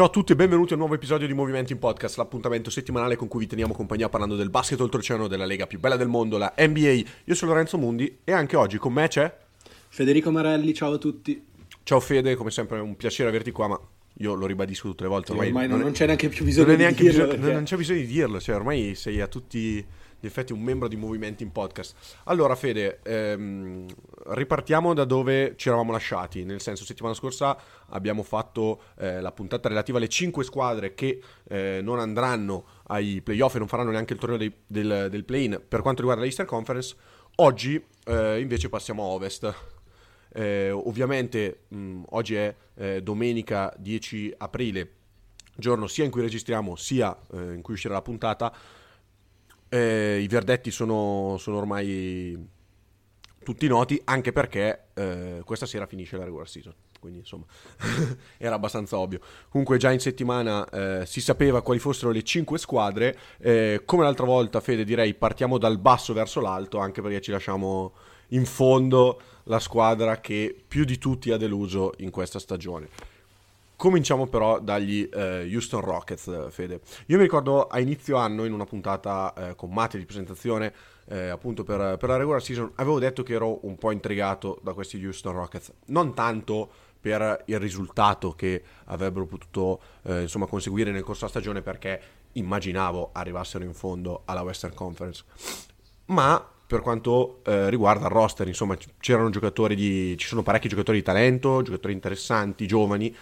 Ciao a tutti e benvenuti a un nuovo episodio di Movimenti in Podcast, l'appuntamento settimanale con cui vi teniamo compagnia parlando del basket oltreoceano della lega più bella del mondo, la NBA. Io sono Lorenzo Mundi e anche oggi con me c'è Federico Marelli, ciao a tutti. Ciao Fede, come sempre è un piacere averti qua, ma io lo ribadisco tutte le volte. Ormai, Ormai, non, non, c'è neanche più bisogno non di dirlo. bisogno- perché- non c'è bisogno di dirlo, cioè ormai sei a tutti gli effetti un membro di Movimenti in Podcast. Allora Fede, ehm, ripartiamo da dove ci eravamo lasciati, nel senso settimana scorsa abbiamo fatto eh, la puntata relativa alle 5 squadre che eh, non andranno ai playoff e non faranno neanche il torneo dei- del, del play-in per quanto riguarda l'Eastern Conference. Oggi eh, invece passiamo a Ovest. Eh, ovviamente mh, oggi è eh, domenica 10 aprile, giorno sia in cui registriamo sia eh, in cui uscirà la puntata. Eh, I verdetti sono, sono ormai tutti noti, anche perché eh, questa sera finisce la regular season. Quindi insomma era abbastanza ovvio. Comunque già in settimana eh, si sapeva quali fossero le 5 squadre. Eh, come l'altra volta, Fede, direi partiamo dal basso verso l'alto, anche perché ci lasciamo in fondo la squadra che più di tutti ha deluso in questa stagione. Cominciamo però dagli eh, Houston Rockets, Fede. Io mi ricordo a inizio anno, in una puntata eh, con Mate di presentazione, eh, appunto per, per la regular season, avevo detto che ero un po' intrigato da questi Houston Rockets. Non tanto per il risultato che avrebbero potuto eh, insomma, conseguire nel corso della stagione, perché immaginavo arrivassero in fondo alla Western Conference, ma per quanto eh, riguarda il roster, insomma, c'erano giocatori di. ci sono parecchi giocatori di talento, giocatori interessanti, giovani.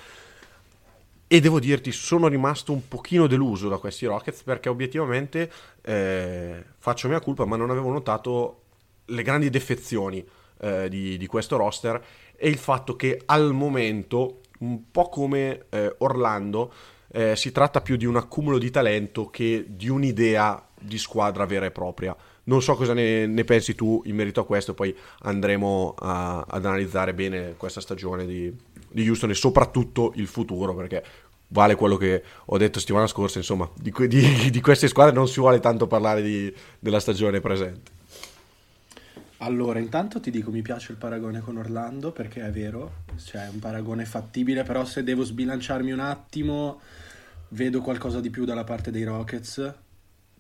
E devo dirti, sono rimasto un pochino deluso da questi Rockets perché obiettivamente eh, faccio mia colpa, ma non avevo notato le grandi defezioni eh, di, di questo roster e il fatto che al momento, un po' come eh, Orlando, eh, si tratta più di un accumulo di talento che di un'idea di squadra vera e propria. Non so cosa ne, ne pensi tu in merito a questo, poi andremo a- ad analizzare bene questa stagione di, di Houston e soprattutto il futuro, perché vale quello che ho detto settimana scorsa, insomma, di, di- di queste squadre non si vuole tanto parlare di- della stagione presente. Allora, intanto ti dico, mi piace il paragone con Orlando perché è vero, cioè è un paragone fattibile, però se devo sbilanciarmi un attimo, vedo qualcosa di più dalla parte dei Rockets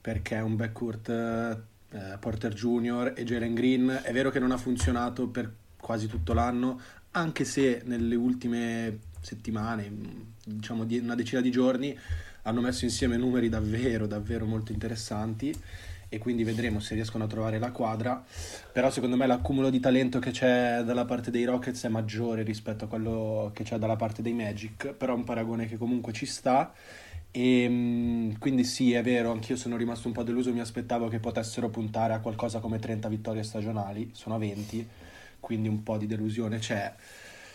perché è un backcourt eh, Porter Jr. e Jalen Green. È vero che non ha funzionato per quasi tutto l'anno, anche se nelle ultime settimane, diciamo di una decina di giorni, hanno messo insieme numeri davvero, davvero molto interessanti e quindi vedremo se riescono a trovare la quadra. Però secondo me l'accumulo di talento che c'è dalla parte dei Rockets è maggiore rispetto a quello che c'è dalla parte dei Magic, però è un paragone che comunque ci sta. E mh, quindi sì, è vero, anch'io sono rimasto un po' deluso, mi aspettavo che potessero puntare a qualcosa come 30 vittorie stagionali, sono a 20, quindi un po' di delusione c'è.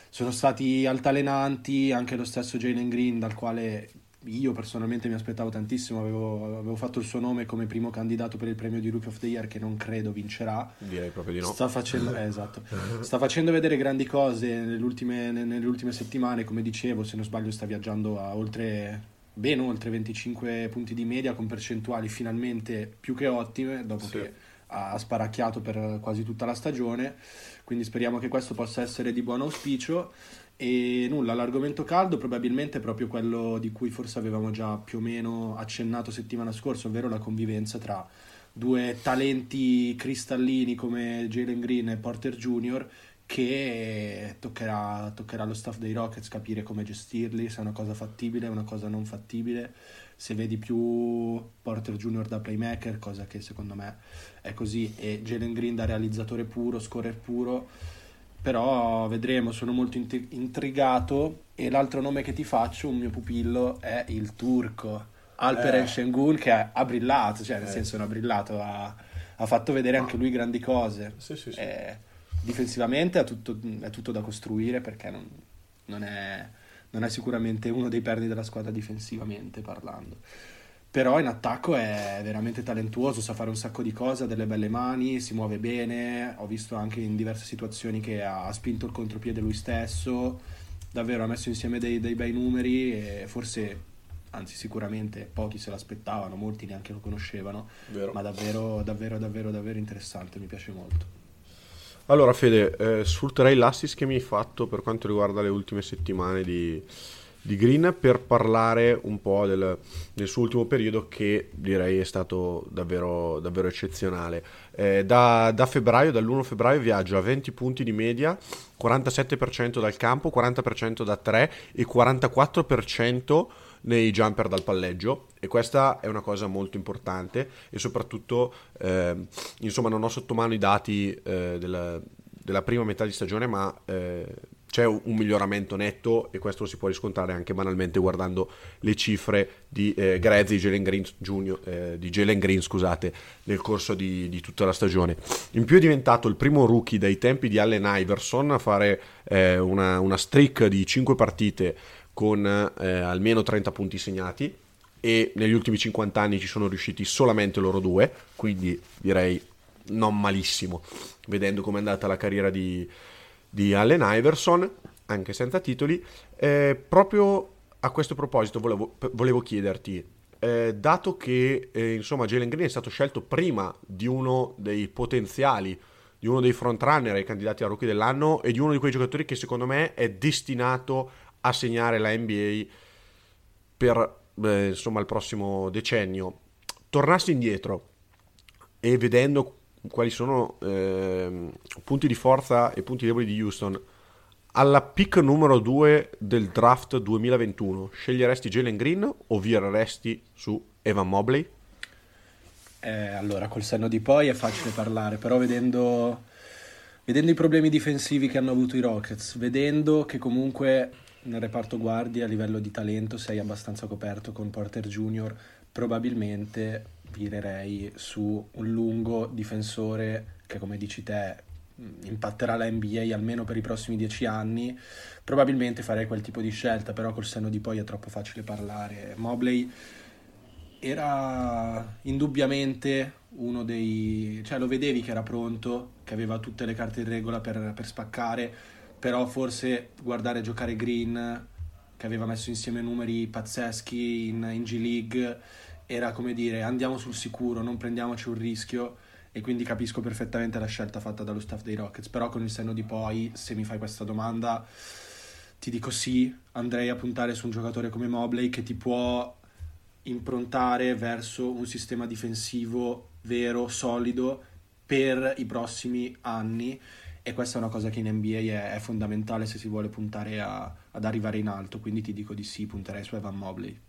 Sono stati altalenanti, anche lo stesso Jalen Green, dal quale io personalmente mi aspettavo tantissimo, avevo, avevo fatto il suo nome come primo candidato per il premio di Rookie of the Year che non credo vincerà. Direi proprio di no. Sta facendo, eh, esatto. Sta facendo vedere grandi cose nelle ultime, nelle ultime settimane, come dicevo, se non sbaglio sta viaggiando a oltre, ben oltre 25 punti di media con percentuali finalmente più che ottime, dopo Sì. che ha sparacchiato per quasi tutta la stagione, quindi speriamo che questo possa essere di buon auspicio. E nulla, l'argomento caldo probabilmente è proprio quello di cui forse avevamo già più o meno accennato settimana scorsa, ovvero la convivenza tra due talenti cristallini come Jalen Green e Porter Jr. che toccherà, toccherà allo staff dei Rockets capire come gestirli, se è una cosa fattibile, una cosa non fattibile, se vedi più Porter Jr. da playmaker, cosa che secondo me è così, e Jalen Green da realizzatore puro, scorer puro, però vedremo, sono molto int- intrigato e l'altro nome che ti faccio, un mio pupillo, è il turco Alperen Eh. Şengün che ha brillato, cioè nel Eh. senso non ha brillato, ha, ha fatto vedere anche lui grandi cose. Sì, sì, sì. Eh, difensivamente è tutto, è tutto da costruire perché non, non è, non è sicuramente uno dei perni della squadra difensivamente parlando. Però in attacco è veramente talentuoso, sa fare un sacco di cose, ha delle belle mani, si muove bene. Ho visto anche in diverse situazioni che ha spinto il contropiede lui stesso. Davvero ha messo insieme dei, dei bei numeri e forse, anzi sicuramente, pochi se l'aspettavano, molti neanche lo conoscevano. Vero. Ma davvero, davvero, davvero, davvero interessante, mi piace molto. Allora, Fede, eh, sfrutterei l'assist che mi hai fatto per quanto riguarda le ultime settimane di, di Green per parlare un po' del, del, suo ultimo periodo che direi è stato davvero, davvero eccezionale. Eh, da, da, febbraio, dall'1 febbraio viaggia a 20 punti di media, 47% dal campo, 40% da 3 e 44% nei jumper dal palleggio e questa è una cosa molto importante e soprattutto eh, insomma non ho sotto mano i dati eh, della, della, prima metà di stagione ma eh, c'è un miglioramento netto e questo lo si può riscontrare anche banalmente guardando le cifre di eh, Grezzi Jalen Green, Junior, eh, di Jalen Green scusate, nel corso di, di, tutta la stagione. In più è diventato il primo rookie dai tempi di Allen Iverson a fare eh, una, una, streak di 5 partite con eh, almeno 30 punti segnati e negli ultimi 50 anni ci sono riusciti solamente loro due, quindi direi non malissimo, vedendo com'è andata la carriera di di Allen Iverson, anche senza titoli. Eh, proprio a questo proposito volevo, volevo chiederti, eh, dato che eh, insomma Jalen Green è stato scelto prima di uno dei potenziali, di uno dei frontrunner ai candidati a rookie dell'anno e di uno di quei giocatori che secondo me è destinato a segnare la NBA per insomma il prossimo decennio, tornassi indietro e vedendo quali sono eh, punti di forza e punti deboli di Houston. Alla pick numero 2 del draft 2021, sceglieresti Jalen Green o vireresti su Evan Mobley? Eh, allora, col senno di poi è facile parlare, però vedendo, vedendo i problemi difensivi che hanno avuto i Rockets, vedendo che comunque nel reparto guardia a livello di talento sei abbastanza coperto con Porter Jr., probabilmente virerei su un lungo difensore che come dici te impatterà la NBA almeno per i prossimi dieci anni. Probabilmente farei quel tipo di scelta però col senno di poi è troppo facile parlare. Mobley era indubbiamente uno dei cioè lo vedevi che era pronto che aveva tutte le carte in regola per, per spaccare però forse guardare giocare Green che aveva messo insieme numeri pazzeschi in, in G League era come dire andiamo sul sicuro, non prendiamoci un rischio e quindi capisco perfettamente la scelta fatta dallo staff dei Rockets, però con il senno di poi, se mi fai questa domanda, ti dico sì, andrei a puntare su un giocatore come Mobley che ti può improntare verso un sistema difensivo vero, solido per i prossimi anni. E questa è una cosa che in NBA è, è fondamentale se si vuole puntare a, ad arrivare in alto, quindi ti dico di sì, punterei su Evan Mobley.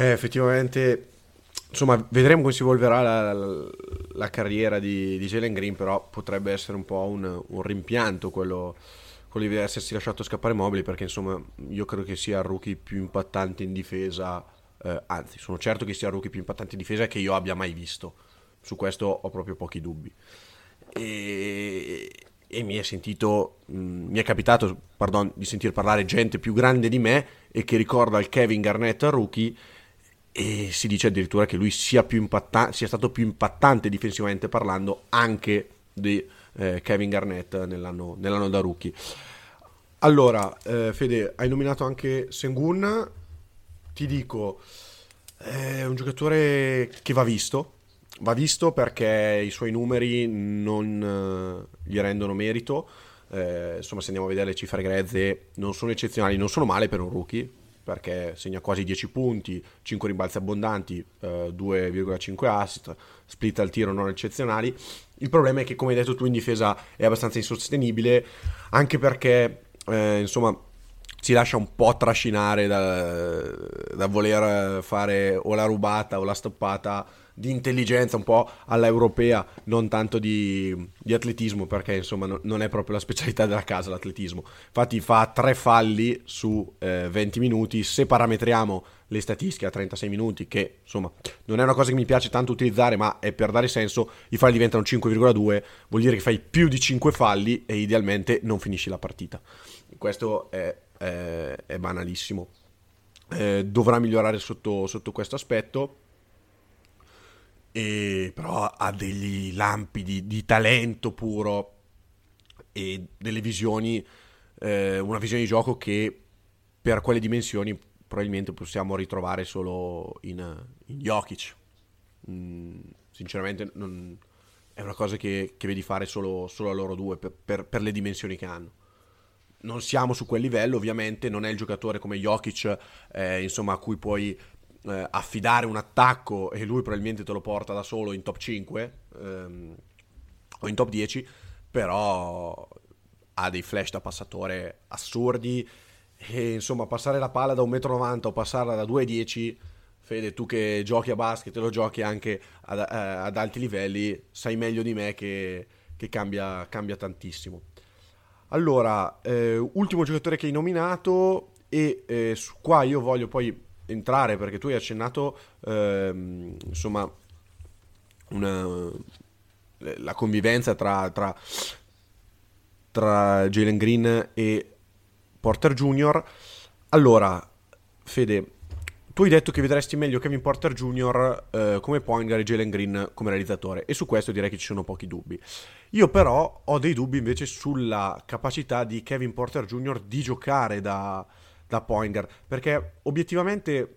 Eh, effettivamente, insomma, vedremo come si evolverà la, la, la carriera di, di, Jalen Green, però potrebbe essere un po' un, un rimpianto quello, quello di essersi lasciato scappare mobili, perché insomma io credo che sia il rookie più impattante in difesa, eh, anzi sono certo che sia il rookie più impattante in difesa che io abbia mai visto, su questo ho proprio pochi dubbi. E, e mi è sentito, mh, mi è capitato, pardon, di sentir parlare gente più grande di me e che ricorda il Kevin Garnett rookie e si dice addirittura che lui sia, impatta- sia stato più impattante difensivamente parlando anche di eh, Kevin Garnett nell'anno, nell'anno, da rookie. Allora, eh, Fede, hai nominato anche Sengun, ti dico, è un giocatore che va visto, va visto perché i suoi numeri non uh, gli rendono merito, eh, insomma se andiamo a vedere le cifre grezze non sono eccezionali, non sono male per un rookie, perché segna quasi 10 punti, 5 rimbalzi abbondanti, eh, 2,5 assist, split al tiro non eccezionali. Il problema è che, come hai detto tu, in difesa è abbastanza insostenibile, anche perché, eh, insomma, si lascia un po' trascinare da, da voler fare o la rubata o la stoppata di intelligenza un po' alla europea, non tanto di, di atletismo, perché insomma no, non è proprio la specialità della casa l'atletismo. Infatti fa tre falli su eh, 20 minuti, se parametriamo le statistiche a 36 minuti, che insomma non è una cosa che mi piace tanto utilizzare, ma è per dare senso, i falli diventano 5,2, vuol dire che fai più di 5 falli e idealmente non finisci la partita. Questo è, è, è banalissimo. Eh, dovrà migliorare sotto, sotto questo aspetto e però ha degli lampi di, di talento puro e delle visioni, eh, una visione di gioco che per quelle dimensioni probabilmente possiamo ritrovare solo in, in Jokic. Mm, sinceramente non, è una cosa che, che vedi fare solo, solo a loro due per, per, per, le dimensioni che hanno. non siamo su quel livello, ovviamente non è il giocatore come Jokic, eh, insomma, a cui puoi eh, affidare un attacco e lui probabilmente te lo porta da solo in top 5 ehm, o in top 10, però ha dei flash da passatore assurdi e insomma passare la palla da 1,90 m o passarla da 2,10 m Fede, tu che giochi a basket e lo giochi anche ad, eh, ad, alti livelli, sai meglio di me che, che cambia, cambia, tantissimo. Allora, eh, ultimo giocatore che hai nominato e eh, qua io voglio poi entrare perché tu hai accennato ehm, insomma una, la convivenza tra, tra, tra Jalen Green e Porter Jr. Allora, Fede, tu hai detto che vedresti meglio Kevin Porter Jr. Eh, come point guard e Jalen Green come realizzatore e su questo direi che ci sono pochi dubbi. Io però ho dei dubbi invece sulla capacità di Kevin Porter Jr. di giocare da, da point perché obiettivamente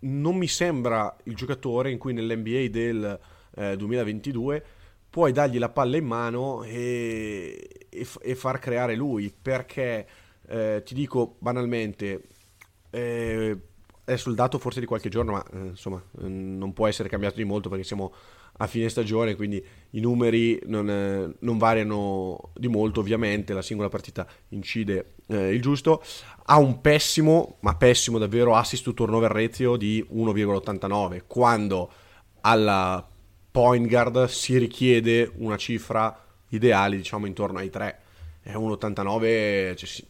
non mi sembra il giocatore in cui nell'NBA del eh, 2022 puoi dargli la palla in mano e, e, e far creare lui perché eh, ti dico banalmente eh, è sul dato forse di qualche giorno, ma eh, insomma non può essere cambiato di molto perché siamo a fine stagione, quindi i numeri non, eh, non variano di molto, ovviamente la singola partita incide eh, il giusto. Ha un pessimo, ma pessimo davvero, assist to turnover ratio di 1,89, quando alla point guard si richiede una cifra ideale, diciamo intorno ai 3. È 1,89, cioè,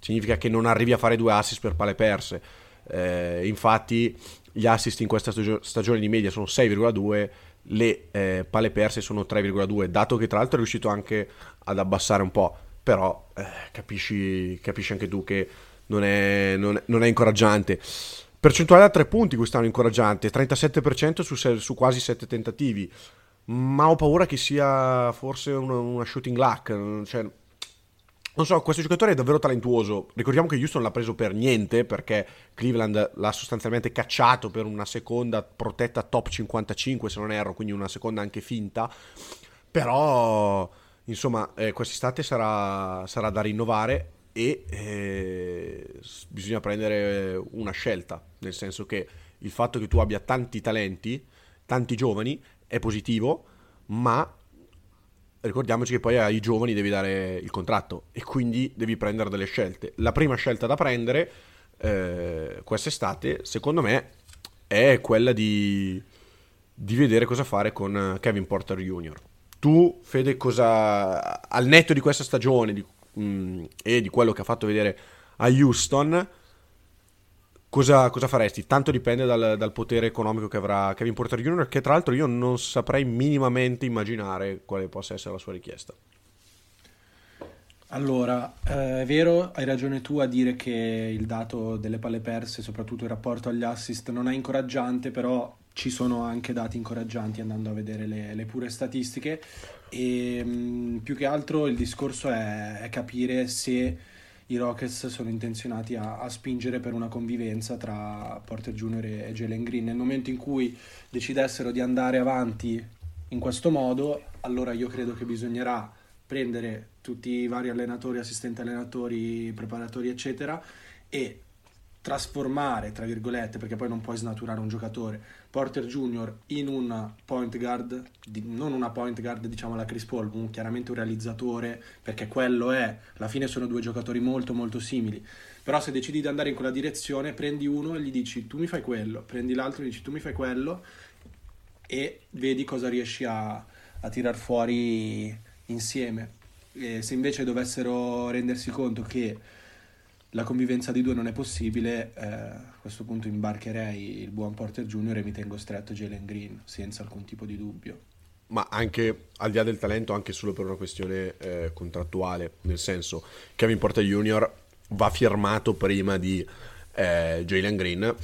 significa che non arrivi a fare due assist per pale perse eh, infatti gli assist in questa stagione di media sono 6,2, le eh, pale perse sono 3,2, dato che tra l'altro è riuscito anche ad abbassare un po', però eh, capisci, capisci, anche tu che non è, non non è incoraggiante. Percentuale da 3 punti quest'anno incoraggiante, 37% su, su, quasi 7 tentativi, ma ho paura che sia forse una, una shooting luck, cioè non so, questo giocatore è davvero talentuoso. Ricordiamo che Houston l'ha preso per niente perché Cleveland l'ha sostanzialmente cacciato per una seconda protetta top 55, se non erro, quindi una seconda anche finta. Però, insomma, eh, quest'estate sarà, sarà da rinnovare e eh, bisogna prendere una scelta, nel senso che il fatto che tu abbia tanti talenti, tanti giovani, è positivo, ma ricordiamoci che poi ai giovani devi dare il contratto e quindi devi prendere delle scelte. La prima scelta da prendere eh, quest'estate, secondo me, è quella di, di, vedere cosa fare con Kevin Porter Jr. Tu, Fede, cosa al netto di questa stagione di, mh, mm, e di quello che ha fatto vedere a Houston, Cosa, cosa, faresti? Tanto dipende dal, dal, potere economico che avrà Kevin Porter Jr., che tra l'altro io non saprei minimamente immaginare quale possa essere la sua richiesta. Allora, eh, è vero, hai ragione tu a dire che il dato delle palle perse, soprattutto in rapporto agli assist, non è incoraggiante, però ci sono anche dati incoraggianti andando a vedere le, le pure statistiche e mh, mm, più che altro il discorso è, è capire se i Rockets sono intenzionati a, a, spingere per una convivenza tra Porter Jr. e Jalen Green. Nel momento in cui decidessero di andare avanti in questo modo, allora io credo che bisognerà prendere tutti i vari allenatori, assistenti allenatori, preparatori, eccetera, e trasformare, tra virgolette, perché poi non puoi snaturare un giocatore, Porter Jr. in un point guard, non una point guard diciamo la Chris Paul, un, chiaramente un realizzatore, perché quello è, alla fine sono due giocatori molto molto simili, però se decidi di andare in quella direzione, prendi uno e gli dici tu mi fai quello, prendi l'altro e gli dici tu mi fai quello e vedi cosa riesci a, a tirar fuori insieme. E se invece dovessero rendersi conto che la convivenza di due non è possibile, eh, a questo punto imbarcherei il buon Porter Junior e mi tengo stretto Jalen Green, senza alcun tipo di dubbio. Ma anche al di là del talento, anche solo per una questione eh, contrattuale, nel senso Kevin Porter Junior va firmato prima di eh, Jalen Green.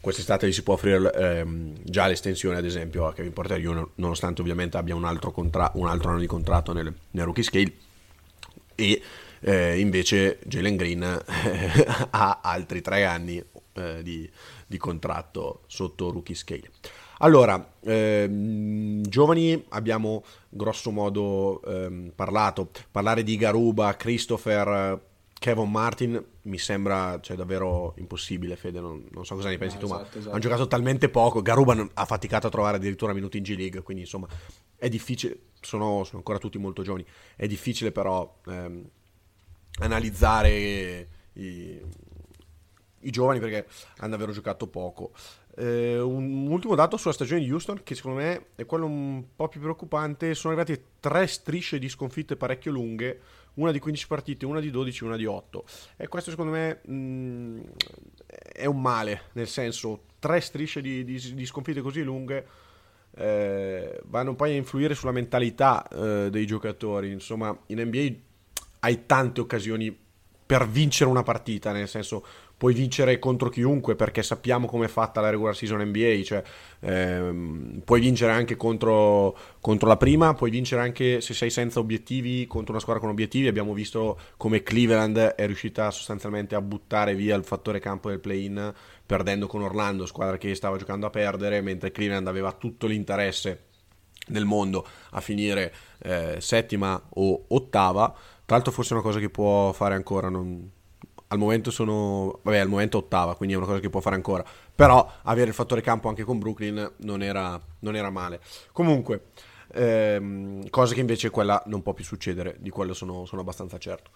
Quest'estate gli si può offrire ehm, già l'estensione, ad esempio, a Kevin Porter Junior, nonostante ovviamente abbia un altro, contra- un altro anno di contratto nel, nel rookie scale. E eh, invece Jalen Green eh, ha altri tre anni eh, di, di, contratto sotto rookie scale. Allora, ehm, giovani abbiamo grosso modo ehm, parlato, parlare di Garuba, Christopher, Kevin Martin mi sembra cioè, davvero impossibile, Fede. Non, non so cosa ne pensi No, tu, ma esatto, esatto. hanno giocato talmente poco. Garuba ha faticato a trovare addirittura minuti in G League. Quindi, insomma, è difficile. Sono, sono ancora tutti molto giovani. È difficile, però, ehm, analizzare i, i giovani perché hanno davvero giocato poco. Eh, un ultimo dato sulla stagione di Houston, che secondo me è quello un po' più preoccupante. Sono arrivati tre strisce di sconfitte parecchio lunghe, una di 15 partite, una di 12, una di 8. E questo secondo me mh, è un male, nel senso, tre strisce di, di- di sconfitte così lunghe eh, vanno poi a influire sulla mentalità eh, dei giocatori. Insomma, in NBA hai tante occasioni per vincere una partita, nel senso puoi vincere contro chiunque perché sappiamo come è fatta la regular season NBA, cioè ehm, puoi vincere anche contro, contro la prima, puoi vincere anche se sei senza obiettivi contro una squadra con obiettivi, abbiamo visto come Cleveland è riuscita sostanzialmente a buttare via il fattore campo del play-in perdendo con Orlando, squadra che stava giocando a perdere, mentre Cleveland aveva tutto l'interesse nel mondo a finire eh, settima o ottava. Tra l'altro, forse è una cosa che può fare ancora. non- Al momento sono. Vabbè, al momento ottava, quindi è una cosa che può fare ancora. Però avere il fattore campo anche con Brooklyn non era, non era male. Comunque, ehm, cosa che invece quella non può più succedere, di quello sono, sono abbastanza certo.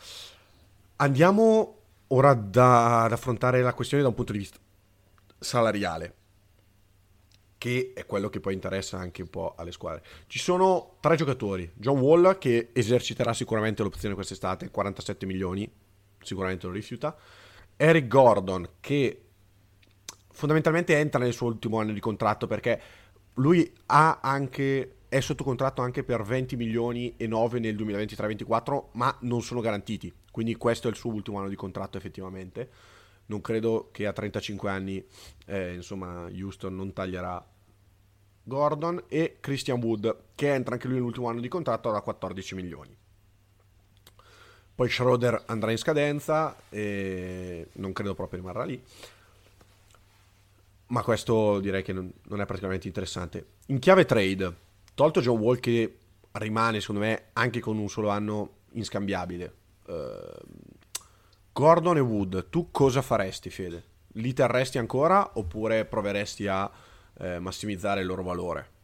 Andiamo ora da- ad affrontare la questione da un punto di vista salariale che è quello che poi interessa anche un po' alle squadre. Ci sono tre giocatori, John Wall che eserciterà sicuramente l'opzione quest'estate, 47 milioni, sicuramente lo rifiuta, Eric Gordon che fondamentalmente entra nel suo ultimo anno di contratto perché lui anche è sotto contratto anche per 20 milioni e 9 nel 2023-24, ma non sono garantiti. Quindi questo è il suo ultimo anno di contratto effettivamente. Non credo che a 35 anni, eh, insomma, Houston non taglierà Gordon e Christian Wood, che entra anche lui nell'ultimo anno di contratto da 14 milioni. Poi Schroeder andrà in scadenza e non credo proprio rimarrà lì. Ma questo direi che non, non è praticamente interessante. In chiave trade, tolto John Wall che rimane secondo me anche con un solo anno inscambiabile. eh, Gordon e Wood, tu cosa faresti Fede? Li terresti ancora oppure proveresti a eh, massimizzare il loro valore?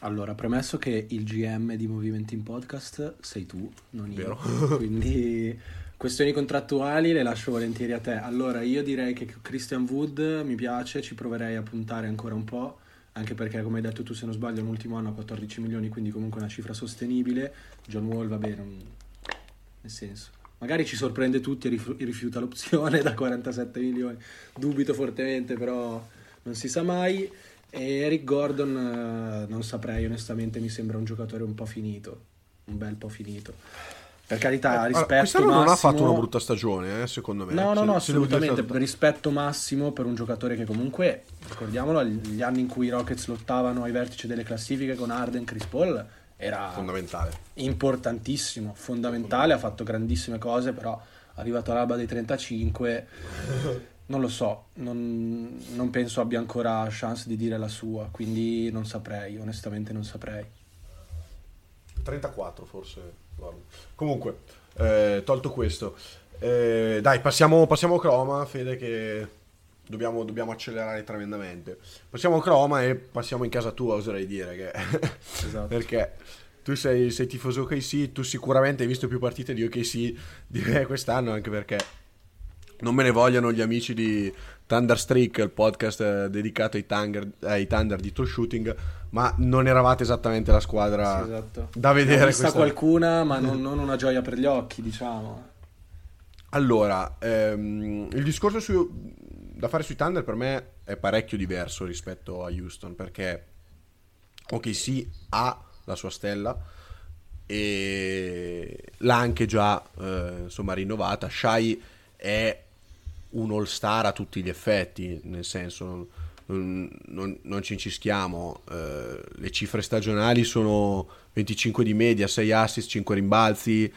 Allora, premesso che il GM di Movimenti in Podcast sei tu, non io. Quindi questioni contrattuali le lascio volentieri a te. Allora, io direi che Christian Wood mi piace, ci proverei a puntare ancora un po', anche perché come hai detto tu se non sbaglio l'ultimo anno a 14 milioni, quindi comunque una cifra sostenibile. John Wall, vabbè, non... nel senso. Magari ci sorprende tutti e rifiuta l'opzione da 47 milioni. Dubito fortemente, però non si sa mai. E Eric Gordon eh, non saprei, onestamente mi sembra un giocatore un po' finito, un bel po' finito. Per carità, Allora, rispetto quest'anno massimo... non ha fatto una brutta stagione, eh, secondo me. No, no, Se- no, se assolutamente. Rispetto massimo per un giocatore che comunque, ricordiamolo, gli anni in cui i Rockets lottavano ai vertici delle classifiche con Arden, Chris Paul, era Fondamentale. importantissimo, fondamentale, ha fatto grandissime cose, però arrivato all'alba dei 35, non lo so, non, non penso abbia ancora chance di dire la sua, quindi non saprei, onestamente non saprei. 34 forse. guarda. Comunque, eh, tolto questo, eh, dai, passiamo, passiamo a Oklahoma, Fede, che dobbiamo, dobbiamo accelerare tremendamente. Passiamo a Oklahoma e passiamo in casa tua, oserei dire, che... Esatto. perché tu sei, sei tifoso OKC, tu sicuramente hai visto più partite di OKC di me quest'anno, anche perché non me ne vogliono gli amici di Thunder Streak, il podcast eh, dedicato ai Thunder, ai Thunder di Tool Shooting, ma non eravate esattamente la squadra Sì, esatto. da vedere questa- qualcuna, ma non, non una gioia per gli occhi, diciamo. Allora, ehm, il discorso su- da fare sui Thunder per me è parecchio diverso rispetto a Houston, perché OKC ha la sua stella e l'ha anche già eh, insomma rinnovata. Shai è un all star a tutti gli effetti, nel senso non, non- non ci incischiamo. eh, le cifre stagionali sono 25 di media, 6 assist, 5 rimbalzi,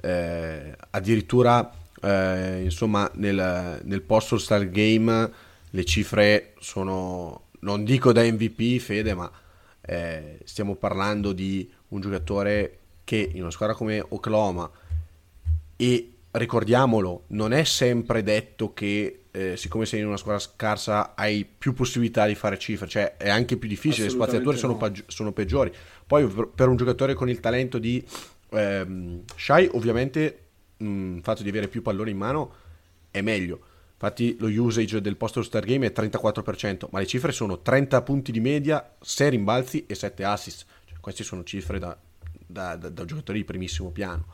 eh, addirittura eh, insomma nel, nel post all star game le cifre sono, non dico da MVP Fede, ma eh, stiamo parlando di un giocatore che in una squadra come Oklahoma e ricordiamolo, non è sempre detto che eh, siccome sei in una squadra scarsa hai più possibilità di fare cifre, cioè è anche più difficile, le spaziature sono, no. sono, peggiori. Poi per un giocatore con il talento di ehm, Shai, ovviamente il fatto di avere più palloni in mano è meglio. Infatti lo usage del post star game è 34%, ma le cifre sono 30 punti di media, 6 rimbalzi e 7 assist. Cioè, queste sono cifre da, da, da, da giocatori di primissimo piano.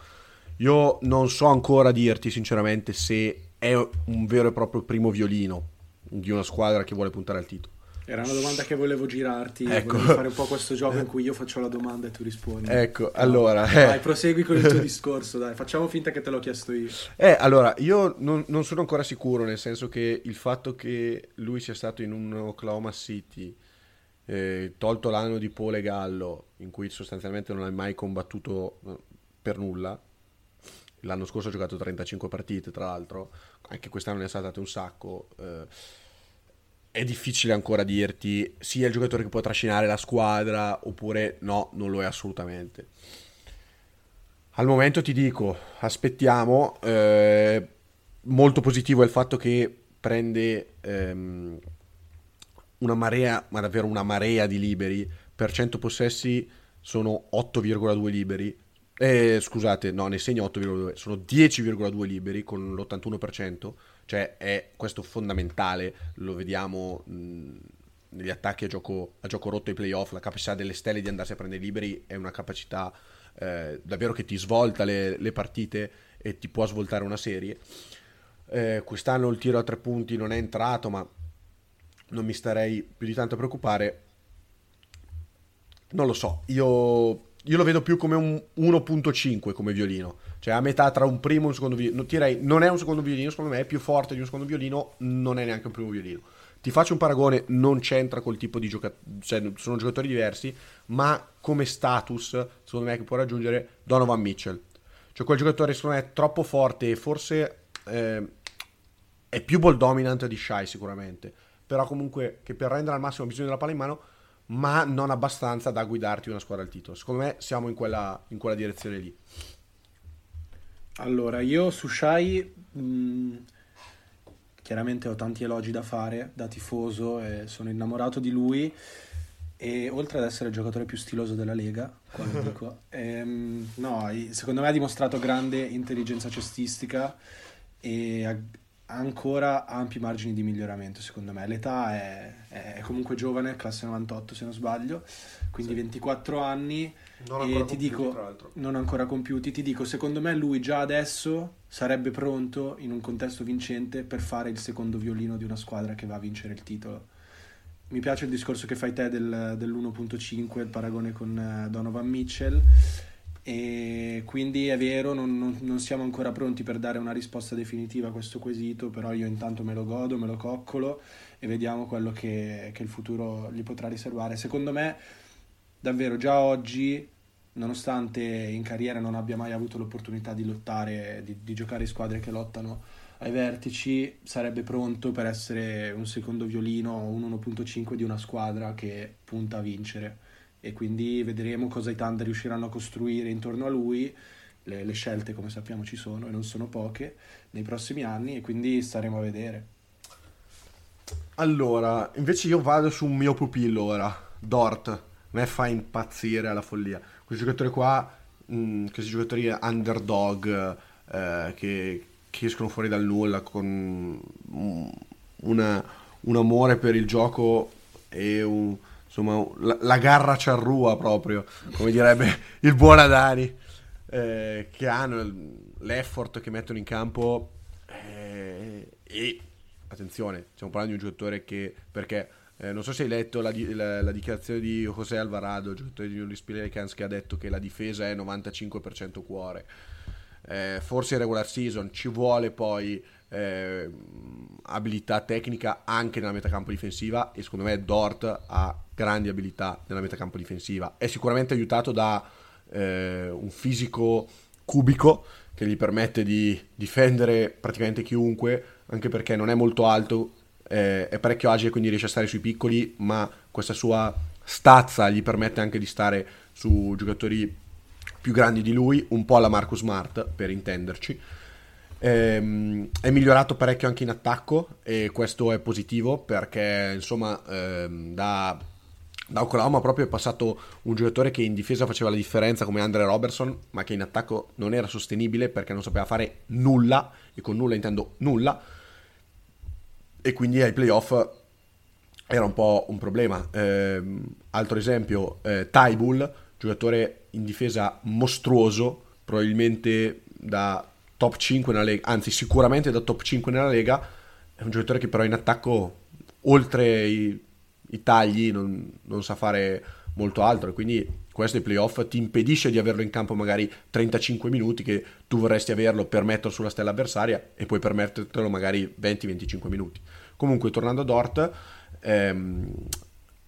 Io non so ancora dirti sinceramente se è un vero e proprio primo violino di una squadra che vuole puntare al titolo. Era una domanda che volevo girarti, ecco. volevo fare un po' questo gioco in cui io faccio la domanda e tu rispondi. Ecco, no. allora... Dai, eh. prosegui con il tuo discorso, dai, facciamo finta che te l'ho chiesto io. Eh, allora, io non, non, sono ancora sicuro, nel senso che il fatto che lui sia stato in un Oklahoma City, eh, tolto l'anno di Pole Gallo, in cui sostanzialmente non hai mai combattuto eh, per nulla, L'anno scorso ha giocato 35 partite, tra l'altro, anche quest'anno ne ha saltate un sacco. Eh, è difficile ancora dirti sia il giocatore che può trascinare la squadra oppure no, non lo è assolutamente. Al momento ti dico, aspettiamo. Eh, molto positivo è il fatto che prende ehm, una marea, ma davvero una marea di liberi. Per 100 possessi sono 8,2 liberi eh, scusate, no, ne segna 8,2, sono 10,2 liberi con l'81%, cioè è questo fondamentale, lo vediamo mh, negli attacchi a gioco, a gioco rotto ai playoff, la capacità delle stelle di andarsi a prendere liberi è una capacità eh, davvero che ti svolta le, le, partite e ti può svoltare una serie. Eh, quest'anno il tiro a tre punti non è entrato, ma non mi starei più di tanto a preoccupare. Non lo so, io io lo vedo più come un 1.5 come violino, cioè a metà tra un primo e un secondo violino. Direi, non è un secondo violino, secondo me è più forte di un secondo violino, non è neanche un primo violino. Ti faccio un paragone, non c'entra col tipo di giocatore, cioè sono giocatori diversi, ma come status, secondo me, che può raggiungere Donovan Mitchell. Cioè quel giocatore secondo me è troppo forte e forse eh, è più ball dominant di Shy sicuramente, però comunque che per rendere al massimo bisogno della palla in mano ma non abbastanza da guidarti una squadra al titolo. Secondo me siamo in quella, in quella direzione lì. Allora, io su Shai mh, mm, chiaramente ho tanti elogi da fare da tifoso e sono innamorato di lui e oltre ad essere il giocatore più stiloso della Lega, dico, ehm, no, secondo me ha dimostrato grande intelligenza cestistica e ancora ampi margini di miglioramento secondo me. L'età è, è comunque giovane, classe 98 se non sbaglio, quindi sì. 24 anni. Non e ti dico, non ancora compiuti, ti dico, secondo me lui già adesso sarebbe pronto in un contesto vincente per fare il secondo violino di una squadra che va a vincere il titolo. Mi piace il discorso che fai te del, dell'1.5, il paragone con eh, Donovan Mitchell e quindi è vero, non, non, non, siamo ancora pronti per dare una risposta definitiva a questo quesito, però io intanto me lo godo, me lo coccolo e vediamo quello che, che il futuro gli potrà riservare. Secondo me, davvero già oggi, nonostante in carriera non abbia mai avuto l'opportunità di lottare, di, di giocare in squadre che lottano ai vertici, sarebbe pronto per essere un secondo violino o un 1.5 di una squadra che punta a vincere e quindi vedremo cosa i Thunder riusciranno a costruire intorno a lui. Le, le, scelte, come sappiamo, ci sono e non sono poche nei prossimi anni e quindi staremo a vedere. Allora, invece io vado su un mio pupillo ora, Dort. A me fa impazzire alla follia. Questi giocatori qua, mh, mm, questi giocatori underdog eh, che, che, escono fuori dal nulla con una, un amore per il gioco e un insomma, la, la, garra ciarrua proprio, come direbbe il buon Adani, eh, che hanno l'effort che mettono in campo eh, e attenzione, stiamo parlando di un giocatore che, perché eh, non so se hai letto la, la, la, dichiarazione di José Alvarado, giocatore di New Pelicans, che ha detto che la difesa è 95% cuore. Eh, forse in regular season ci vuole poi eh, abilità tecnica anche nella metacampo difensiva e secondo me Dort ha grandi abilità nella metacampo difensiva. È sicuramente aiutato da eh, un fisico cubico che gli permette di difendere praticamente chiunque, anche perché non è molto alto, eh, è parecchio agile, quindi riesce a stare sui piccoli, ma questa sua stazza gli permette anche di stare su giocatori più grandi di lui, un po' alla Marcus Smart, per intenderci Ehm, è migliorato parecchio anche in attacco e questo è positivo perché insomma ehm, da, da, Oklahoma proprio è passato un giocatore che in difesa faceva la differenza come Andre Robertson ma che in attacco non era sostenibile perché non sapeva fare nulla e con nulla intendo nulla e quindi ai playoff era un po' un problema. Eh, altro esempio, eh, Tybull, giocatore in difesa mostruoso, probabilmente da top 5 nella Lega, anzi sicuramente da top 5 nella Lega, è un giocatore che però in attacco, oltre i, i tagli, non, non, sa fare molto altro quindi questo ai playoff ti impedisce di averlo in campo magari 35 minuti che tu vorresti averlo per metterlo sulla stella avversaria e puoi permettertelo magari 20-25 minuti. Comunque tornando a Dort, ehm,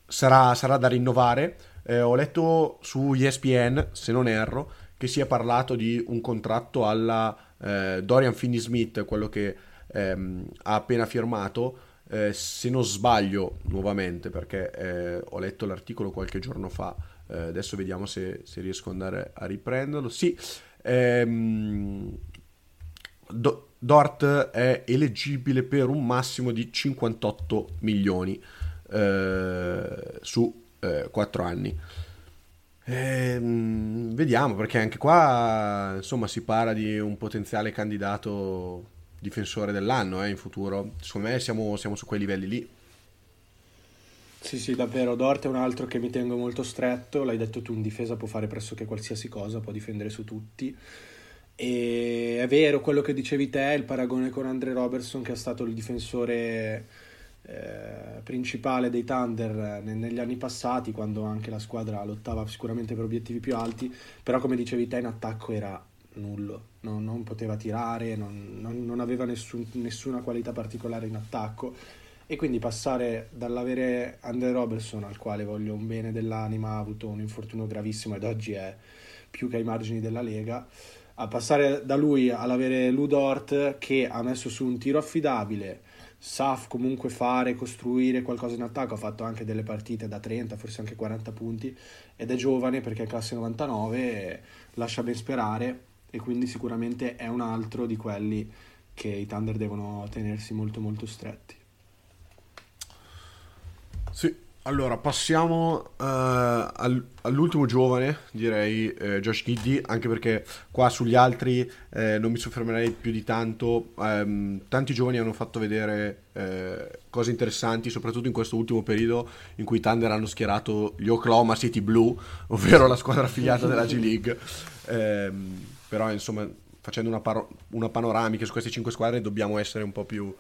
sarà, sarà, da rinnovare. Eh, ho letto su ESPN, se non erro, che si è parlato di un contratto alla eh, Dorian Finney-Smith, quello che ehm, ha appena firmato. Eh, se non sbaglio nuovamente, perché eh, ho letto l'articolo qualche giorno fa, eh, adesso vediamo se, se, riesco ad andare a riprenderlo. Sì, ehm, Do- Dort è eleggibile per un massimo di 58 milioni eh, su eh, 4 anni. Ehm, vediamo perché anche qua insomma si parla di un potenziale candidato difensore dell'anno eh, in futuro. Secondo me siamo, siamo su quei livelli lì. Sì, sì, davvero. Dort è un altro che mi tengo molto stretto. L'hai detto tu, in difesa può fare pressoché qualsiasi cosa, può difendere su tutti. E è vero quello che dicevi te, il paragone con Andre Robertson, che è stato il difensore eh, principale dei Thunder negli anni passati, quando anche la squadra lottava sicuramente per obiettivi più alti, però come dicevi te in attacco era nullo, non, non poteva tirare, non, non, non aveva nessun, nessuna qualità particolare in attacco. E quindi passare dall'avere Andre Robertson, al quale voglio un bene dell'anima, ha avuto un infortunio gravissimo ed oggi è più che ai margini della Lega, a passare da lui all'avere Ludort che ha messo su un tiro affidabile, sa comunque fare, costruire qualcosa in attacco, ha fatto anche delle partite da 30, forse anche 40 punti ed è giovane perché è classe 99, lascia ben sperare e quindi sicuramente è un altro di quelli che i Thunder devono tenersi molto molto stretti. Sì, allora, passiamo uh, al, all'ultimo giovane, direi uh, Josh Giddy, anche perché qua sugli altri uh, non mi soffermerei più di tanto. Um, tanti giovani hanno fatto vedere cose interessanti, soprattutto in questo ultimo periodo in cui i Thunder hanno schierato gli Oklahoma City Blue, ovvero la squadra affiliata della G League. Um, però, insomma, facendo una, paro- una, panoramica su queste cinque squadre dobbiamo essere un po' più,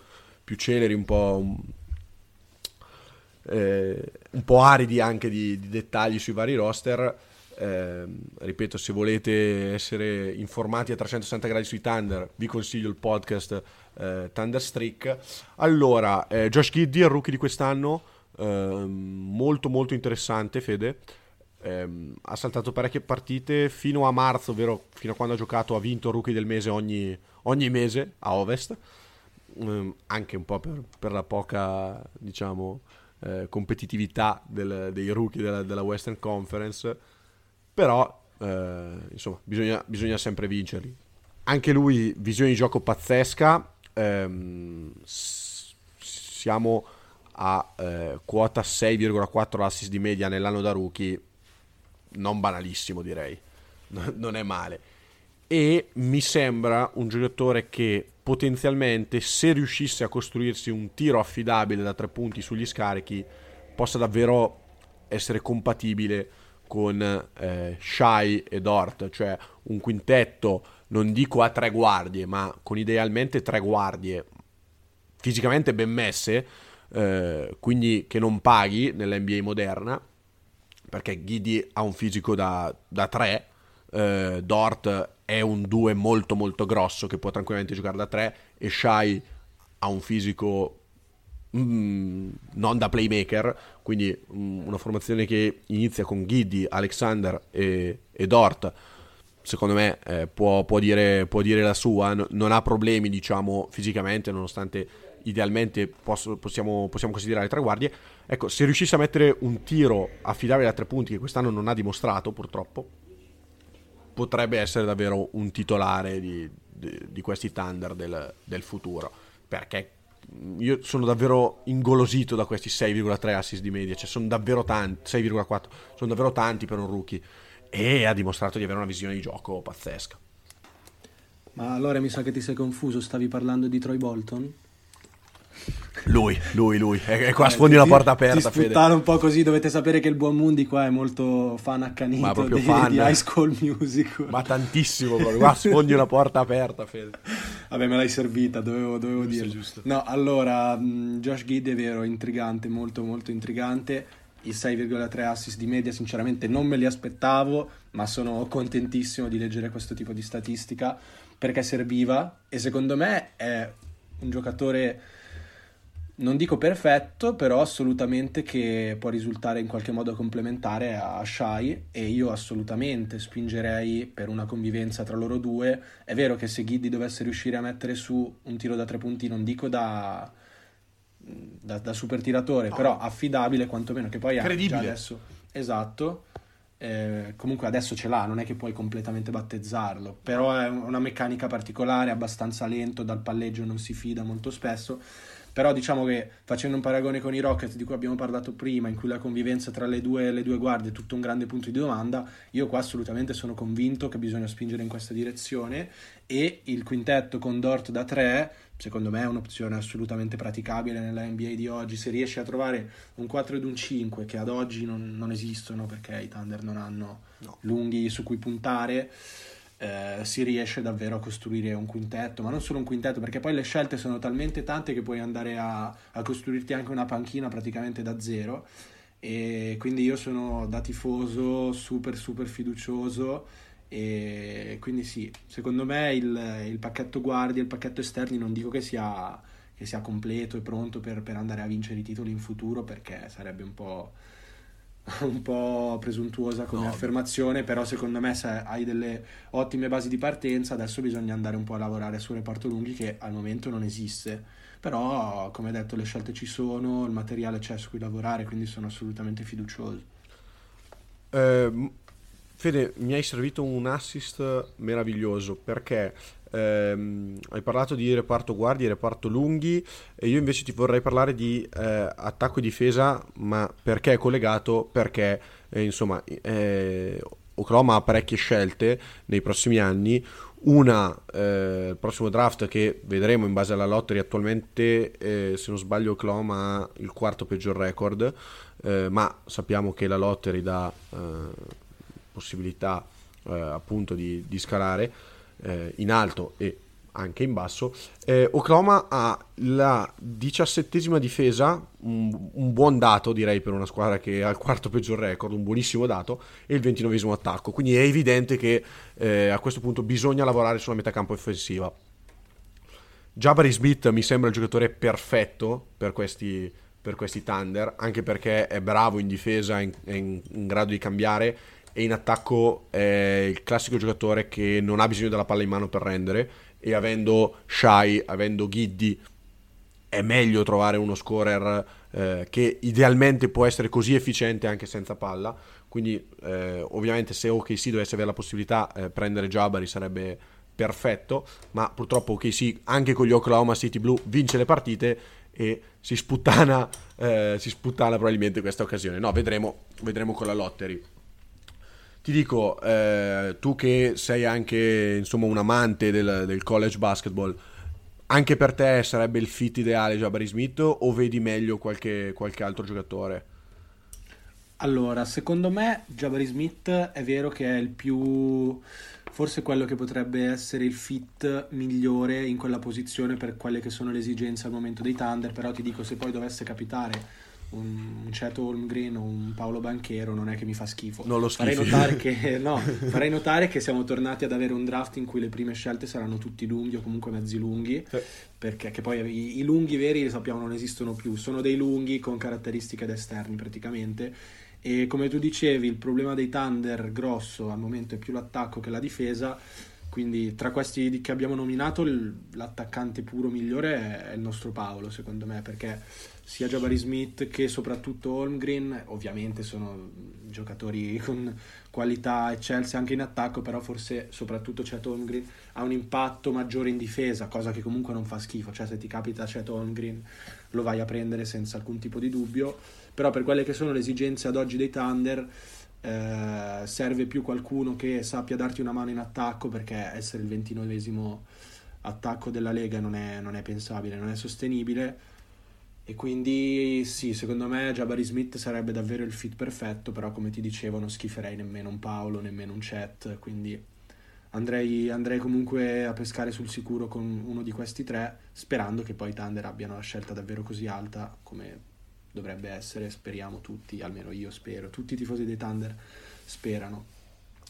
più celeri, un po'... Eh, un po' aridi anche di, di, dettagli sui vari roster. Eh, ripeto, se volete essere informati a 360 gradi sui Thunder, vi consiglio il podcast eh, Thunder Streak. Allora, eh, Josh Giddy, il rookie di quest'anno, ehm, molto molto interessante, Fede. Ehm, ha saltato parecchie partite fino a marzo, ovvero fino a quando ha giocato, ha vinto rookie del mese ogni, ogni mese a Ovest. Ehm, anche un po' per, per la poca, diciamo, eh, competitività del, dei rookie della, della, Western Conference, però eh, insomma bisogna, bisogna, sempre vincerli. Anche lui, visione di gioco pazzesca, ehm, siamo a eh, quota 6,4 assist di media nell'anno da rookie, non banalissimo direi, non è male. E mi sembra un giocatore che potenzialmente se riuscisse a costruirsi un tiro affidabile da tre punti sugli scarichi possa davvero essere compatibile con eh, Shai e Dort, cioè un quintetto, non dico a tre guardie, ma con idealmente tre guardie fisicamente ben messe, eh, quindi che non paghi nell'NBA moderna, perché Giddy ha un fisico da, da tre, eh, Dort è un 2 molto molto grosso che può tranquillamente giocare da 3 e Shai ha un fisico mm, non da playmaker, quindi mm, una formazione che inizia con Giddy, Alexander e, e Dort. Secondo me eh, può, può, dire, può, dire, la sua, no, non ha problemi diciamo fisicamente, nonostante idealmente posso, possiamo, possiamo, considerare tre guardie. Ecco, se riuscisse a mettere un tiro affidabile a tre punti, che quest'anno non ha dimostrato purtroppo, potrebbe essere davvero un titolare di, di, di questi Thunder del, del futuro, perché io sono davvero ingolosito da questi 6,3 assist di media, cioè sono davvero tanti, 6,4, sono davvero tanti per un rookie e ha dimostrato di avere una visione di gioco pazzesca. Ma allora mi sa che ti sei confuso, stavi parlando di Troy Bolton? Lui, lui, lui. E qua eh, sfondi una porta aperta, ti Fede. un po' così, dovete sapere che il buon Mundi qua è molto fan accanito di, fan. di High School Music. Ma tantissimo, proprio. qua sfondi una porta aperta, Fede. Vabbè, me l'hai servita, dovevo, dovevo giusto, dirlo. Giusto. No, allora, Josh Gid è vero, intrigante, molto molto intrigante. I 6,3 assist di media, sinceramente non me li aspettavo, ma sono contentissimo di leggere questo tipo di statistica perché serviva e secondo me è un giocatore non dico perfetto, però assolutamente che può risultare in qualche modo complementare a Shai e io assolutamente spingerei per una convivenza tra loro due. È vero che se Giddy dovesse riuscire a mettere su un tiro da tre punti, non dico da, da, da super tiratore, no. però affidabile quantomeno, che poi ha già adesso... Esatto. Eh, comunque adesso ce l'ha, non è che puoi completamente battezzarlo, però è una meccanica particolare, abbastanza lento, dal palleggio non si fida molto spesso però diciamo che facendo un paragone con i Rockets di cui abbiamo parlato prima, in cui la convivenza tra le due, le due guardie è tutto un grande punto di domanda, io qua assolutamente sono convinto che bisogna spingere in questa direzione e il quintetto con Dort da 3 secondo me è un'opzione assolutamente praticabile nella NBA di oggi. Se riesci a trovare un 4 ed un 5 che ad oggi non, non esistono perché i Thunder non hanno no. lunghi su cui puntare eh, si riesce davvero a costruire un quintetto, ma non solo un quintetto, perché poi le scelte sono talmente tante che puoi andare a, a costruirti anche una panchina praticamente da zero. E quindi io sono da tifoso super super fiducioso e quindi sì, secondo me il, il pacchetto guardia il pacchetto esterni non dico che sia, che sia completo e pronto per, per andare a vincere i titoli in futuro perché sarebbe un po' un po' presuntuosa come no. affermazione, però secondo me se hai delle ottime basi di partenza adesso bisogna andare un po' a lavorare sul reparto lunghi che al momento non esiste. Però, come detto, le scelte ci sono, il materiale c'è su cui lavorare, quindi sono assolutamente fiducioso. Eh, Fede, mi hai servito un assist meraviglioso perché ehm, hai parlato di reparto guardi e reparto lunghi e io invece ti vorrei parlare di eh, attacco e difesa, ma perché è collegato? Perché eh, insomma eh, Oklahoma ha parecchie scelte nei prossimi anni. Una, eh, il prossimo draft che vedremo in base alla lottery attualmente, eh, se non sbaglio Oklahoma ha il quarto peggior record, eh, ma sappiamo che la lottery dà possibilità appunto di, di scalare eh, in alto e anche in basso. Eh, Oklahoma ha la diciassettesima difesa, un, un, buon dato direi per una squadra che ha il quarto peggior record, un buonissimo dato, e il ventinovesimo attacco. Quindi è evidente che eh, a questo punto bisogna lavorare sulla metacampo offensiva. Jabari Smith mi sembra il giocatore perfetto per questi, per questi Thunder, anche perché è bravo in difesa, è in, è in grado di cambiare e in attacco è il classico giocatore che non ha bisogno della palla in mano per rendere e avendo Shai, avendo Giddy è meglio trovare uno scorer eh, che idealmente può essere così efficiente anche senza palla. Quindi eh, ovviamente se OKC dovesse avere la possibilità eh, prendere Jabari sarebbe perfetto ma purtroppo OKC anche con gli Oklahoma City Blue vince le partite e si sputtana, eh, si sputtana probabilmente questa occasione. No vedremo, vedremo con la lottery ti dico, eh, tu che sei anche insomma, un amante del, del, college basketball, anche per te sarebbe il fit ideale Jabari Smith o vedi meglio qualche, qualche altro giocatore? Allora, secondo me Jabari Smith è vero che è il più forse quello che potrebbe essere il fit migliore in quella posizione per quelle che sono le esigenze al momento dei Thunder, però ti dico se poi dovesse capitare un, Ceto Holmgren o un Paolo Banchero non è che mi fa schifo. Non lo farei notare, che, no, farei notare che siamo tornati ad avere un draft in cui le prime scelte saranno tutti lunghi o comunque mezzi lunghi, sì. perché poi i, i, lunghi veri sappiamo non esistono più, sono dei lunghi con caratteristiche da esterni praticamente. E come tu dicevi, il problema dei Thunder grosso al momento è più l'attacco che la difesa Quindi tra questi che abbiamo nominato l'attaccante puro migliore è il nostro Paolo, secondo me, perché sia Jabari Smith che soprattutto Holmgren, ovviamente sono giocatori con qualità eccelse anche in attacco, però forse soprattutto Chet Holmgren ha un impatto maggiore in difesa, cosa che comunque non fa schifo, cioè se ti capita Chet Holmgren lo vai a prendere senza alcun tipo di dubbio, però per quelle che sono le esigenze ad oggi dei Thunder eh, serve più qualcuno che sappia darti una mano in attacco perché essere il ventinovesimo attacco della Lega non è, non è pensabile, non è sostenibile e quindi sì, secondo me Jabari Smith sarebbe davvero il fit perfetto, però come ti dicevo non schiferei nemmeno un Paolo, nemmeno un Chet, quindi andrei, andrei comunque a pescare sul sicuro con uno di questi tre, sperando che poi Thunder abbiano la scelta davvero così alta come dovrebbe essere, speriamo tutti, almeno io spero, tutti i tifosi dei Thunder sperano.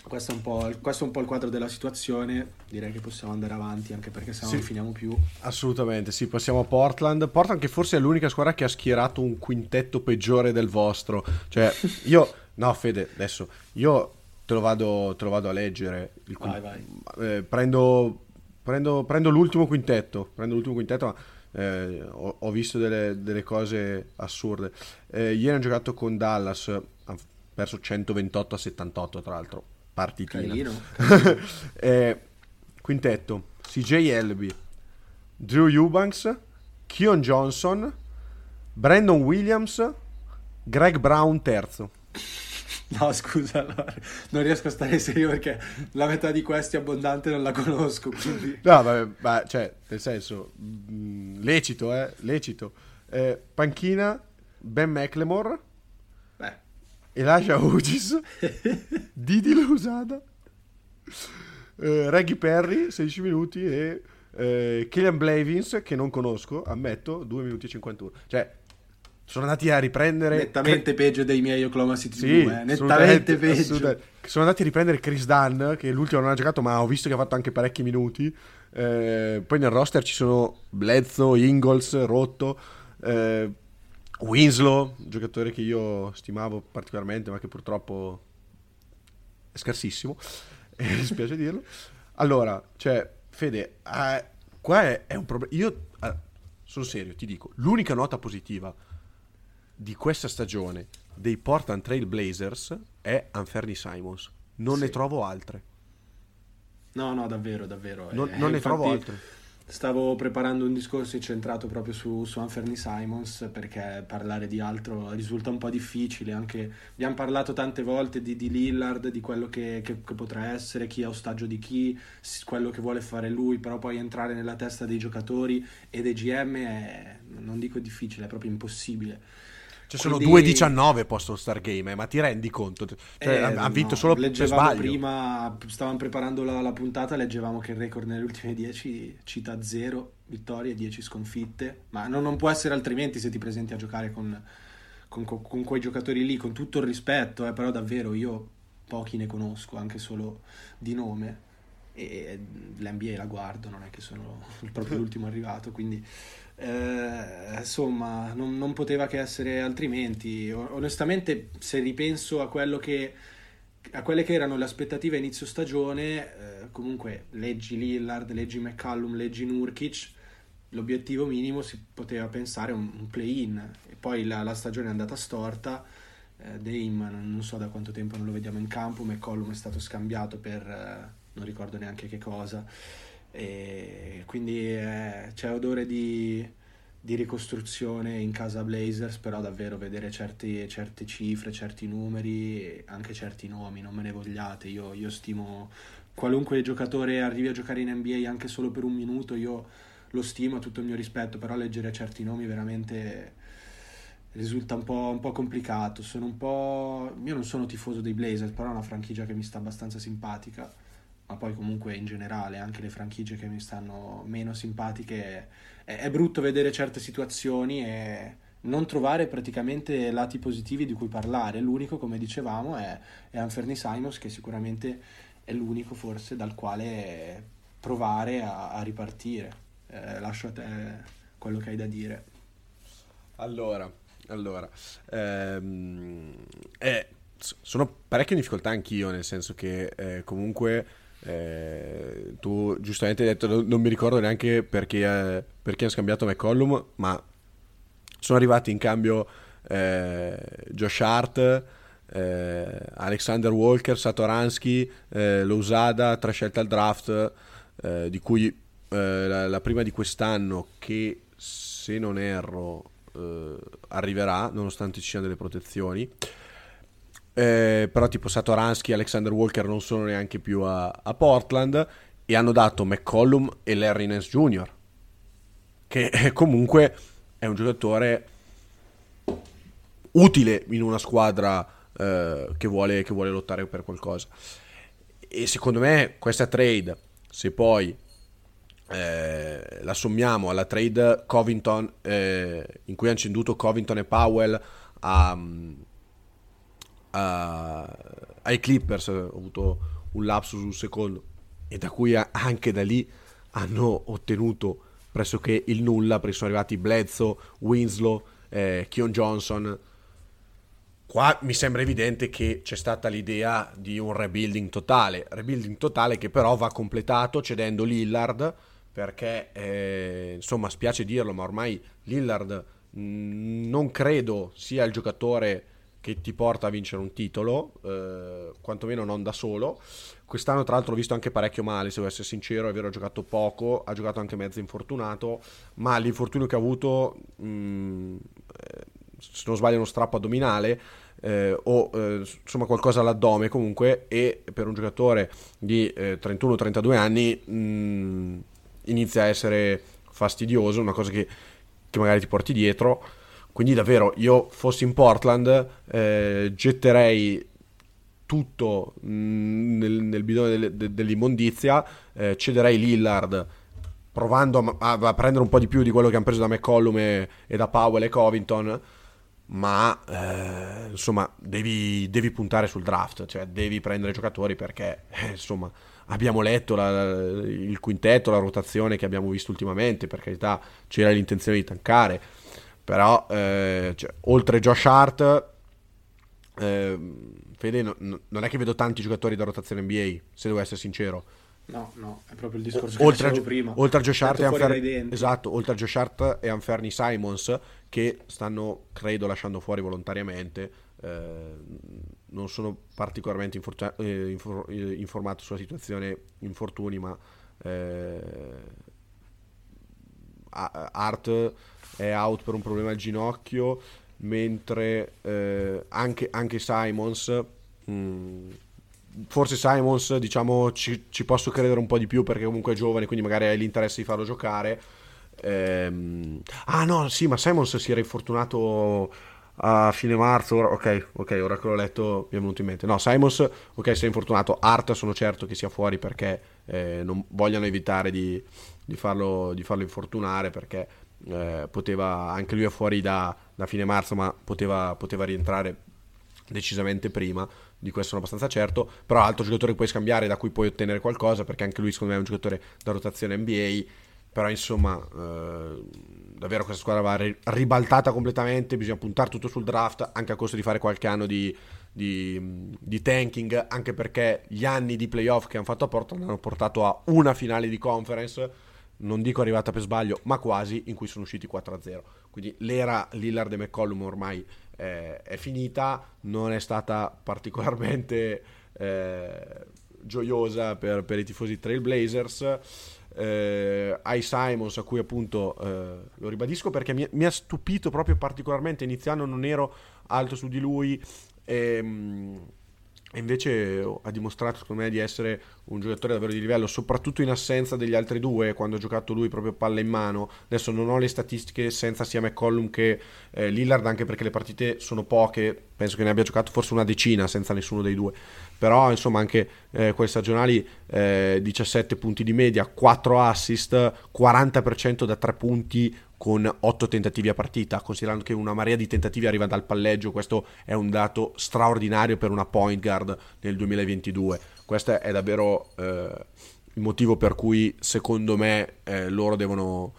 Questo è, questo è, un po', il quadro della situazione. Direi che possiamo andare avanti anche perché se no sì, non finiamo più. Assolutamente, sì, passiamo a Portland. Portland che forse è l'unica squadra che ha schierato un quintetto peggiore del vostro. Cioè, io... no, Fede, adesso, io te lo vado, te lo vado a leggere. Il, vai, vai. Eh, prendo, prendo, prendo, l'ultimo quintetto. Prendo l'ultimo quintetto, ma eh, ho, ho, visto delle, delle cose assurde. Eh, ieri hanno giocato con Dallas, hanno perso 128 a 78 tra l'altro partitina. eh, quintetto, CJ Elby, Drew Eubanks, Keon Johnson, Brandon Williams, Greg Brown terzo. No, scusa, allora, non riesco a stare serio perché la metà di questi abbondante non la conosco. Quindi... No, vabbè, cioè, nel senso, mh, mm, lecito, eh, lecito. Eh, panchina, Ben McLemore, Elijah Hugis, Didi Lusada, eh, Reggie Perry, 16 minuti e eh, Killian Blavins, che non conosco, ammetto, 2 minuti e 51. Cioè, sono andati a riprendere... Nettamente Cre... peggio dei miei Oklahoma City sì, 2, eh. nettamente peggio. Sono andati a riprendere Chris Dunn, che l'ultimo non ha giocato, ma ho visto che ha fatto anche parecchi minuti. Eh, poi nel roster ci sono Bledsoe, Ingalls, Rotto... Eh, Winslow, giocatore che io stimavo particolarmente, ma che purtroppo è scarsissimo, e mi spiace dirlo. Allora, cioè, Fede, eh, qua è, è un problema. Io eh, sono serio, ti dico, l'unica nota positiva di questa stagione dei Portland Trail Blazers è Anferni Simons. Non sì. ne trovo altre. No, no, davvero, davvero. Non, eh, non ne infatti... trovo altre Stavo preparando un discorso incentrato proprio su, su Anferni Simons perché parlare di altro risulta un po' difficile. Anche, abbiamo parlato tante volte di, di Lillard, di quello che, che, che, potrà essere, chi è ostaggio di chi, quello che vuole fare lui, però poi entrare nella testa dei giocatori e dei GM è, non dico difficile, è proprio impossibile. Cioè sono Quindi... 2-19 post Star Game, eh, ma ti rendi conto? Cioè, eh, ha vinto no, solo per sbaglio. prima, stavamo preparando la, la, puntata, leggevamo che il record nelle ultime 10 cita 0 vittorie, 10 sconfitte, ma non, non, può essere altrimenti se ti presenti a giocare con, con, con quei giocatori lì, con tutto il rispetto, eh, però davvero io pochi ne conosco, anche solo di nome, e l'NBA la guardo, non è che sono proprio l'ultimo arrivato, quindi eh, insomma, non, non, poteva che essere altrimenti. Onestamente, se ripenso a che a quelle che erano le aspettative a inizio stagione, eh, comunque leggi Lillard, leggi McCallum, leggi Nurkic, l'obiettivo minimo si poteva pensare un, un play-in e poi la, la, stagione è andata storta. Eh, Dame non so da quanto tempo non lo vediamo in campo, McCollum è stato scambiato per eh, non ricordo neanche che cosa. E quindi eh, c'è odore di, di, ricostruzione in casa Blazers, però davvero vedere certi, certe cifre, certi numeri, anche certi nomi, non me ne vogliate, io, io stimo qualunque giocatore arrivi a giocare in NBA anche solo per un minuto, io lo stimo tutto il mio rispetto, però leggere certi nomi veramente risulta un po', un po', complicato. Sono un po'. Io non sono tifoso dei Blazers, però è una franchigia che mi sta abbastanza simpatica ma poi comunque in generale anche le franchigie che mi stanno meno simpatiche, è, è brutto vedere certe situazioni e non trovare praticamente lati positivi di cui parlare. L'unico, come dicevamo, è, è Anferni Simons, che sicuramente è l'unico forse dal quale provare a, a ripartire. Eh, lascio a te quello che hai da dire. Allora, allora ehm, eh, sono parecchio in difficoltà anch'io, nel senso che eh, comunque Eh, tu giustamente hai detto, non, mi ricordo neanche perché, eh, perché hanno scambiato McCollum, ma sono arrivati in cambio eh, Josh Hart, eh, Alexander Walker, Satoransky, eh, Lousada, tre scelte al draft, di cui la, la, prima di quest'anno che se non erro arriverà, nonostante ci siano delle protezioni. Eh, però tipo Satoransky e Alexander Walker non sono neanche più a, a, Portland e hanno dato McCollum e Larry Nance Jr. che comunque è un giocatore utile in una squadra eh, che, vuole, che vuole lottare per qualcosa. E secondo me questa trade, se poi eh, la sommiamo alla trade Covington, eh, in cui hanno ceduto Covington e Powell a, a, ai Clippers, ho avuto un lapsus sul secondo, e da cui anche da lì hanno ottenuto pressoché il nulla, perché sono arrivati Bledsoe, Winslow, eh, Keon Johnson, Qua mi sembra evidente che c'è stata l'idea di un rebuilding totale, rebuilding totale che però va completato cedendo Lillard perché eh, insomma spiace dirlo ma ormai Lillard mh, mm, non credo sia il giocatore che ti porta a vincere un titolo, eh, quantomeno non da solo. Quest'anno tra l'altro l'ho visto anche parecchio male, se devo essere sincero, è vero ha giocato poco, ha giocato anche mezzo infortunato, ma l'infortunio che ha avuto, mh, mm, eh, se non sbaglio, uno strappo addominale eh, o eh, insomma qualcosa all'addome comunque e per un giocatore di eh, 31-32 anni mh, mm, inizia a essere fastidioso, una cosa che, che, magari ti porti dietro. Quindi davvero io fossi in Portland eh, getterei tutto mm, nel, nel, bidone del, de, dell'immondizia, eh, cederei Lillard provando a, a, prendere un po' di più di quello che hanno preso da McCollum e, e da Powell e Covington ma eh, insomma devi, devi, puntare sul draft, cioè devi prendere giocatori perché eh, insomma abbiamo letto la, il quintetto, la rotazione che abbiamo visto ultimamente, per carità c'era l'intenzione di tankare, però eh, cioè, oltre Josh Hart, eh, Fede, no, non è che vedo tanti giocatori da rotazione NBA, se devo essere sincero. No, no, è proprio il discorso o, oltre a, prima. Oltre a Josh Hart e Anfer- esatto, oltre a Josh Hart e Anferni Simons che stanno, credo, lasciando fuori volontariamente. Eh, non sono particolarmente infortuna- eh, infor- eh, informato sulla situazione infortuni, ma eh, Art è out per un problema al ginocchio, mentre eh, anche, anche Simons... Mh, mm, forse Simons diciamo ci, ci, posso credere un po' di più perché comunque è giovane quindi magari hai l'interesse di farlo giocare. Ehm... ah no sì ma Simons si era infortunato a fine marzo ok ok ora che l'ho letto mi è venuto in mente. No Simons ok si è infortunato. Art sono certo che sia fuori perché eh, non vogliono evitare di, di, farlo, di farlo infortunare perché eh, poteva anche lui è fuori da, da fine marzo ma poteva, poteva rientrare decisamente prima di questo sono abbastanza certo, però altro giocatore che puoi scambiare da cui puoi ottenere qualcosa, perché anche lui secondo me è un giocatore da rotazione NBA, però insomma eh, davvero questa squadra va ribaltata completamente, bisogna puntare tutto sul draft, anche a costo di fare qualche anno di, di, di tanking, anche perché gli anni di playoff che hanno fatto a Portland hanno portato a una finale di conference, non dico arrivata per sbaglio, ma quasi, in cui sono usciti 4-0. Quindi l'era Lillard e McCollum ormai eh, è finita, non è stata particolarmente eh, gioiosa per, per, i tifosi Trailblazers. Eh, ai Simons, a cui appunto eh, lo ribadisco perché mi, mi, ha stupito proprio particolarmente. Iniziando non ero alto su di lui. Ehm, e invece ha dimostrato secondo me di essere un giocatore davvero di livello, soprattutto in assenza degli altri due, quando ha giocato lui proprio palla in mano. Adesso non ho le statistiche senza sia McCollum che eh, Lillard, anche perché le partite sono poche, penso che ne abbia giocato forse una decina senza nessuno dei due. Però insomma anche eh, quelle stagionali eh, 17 punti di media, 4 assist, 40% da 3 punti, con 8 tentativi a partita, considerando che una marea di tentativi arriva dal palleggio, questo è un dato straordinario per una point guard nel 2022. Questo è davvero eh, il motivo per cui secondo me eh, loro devono,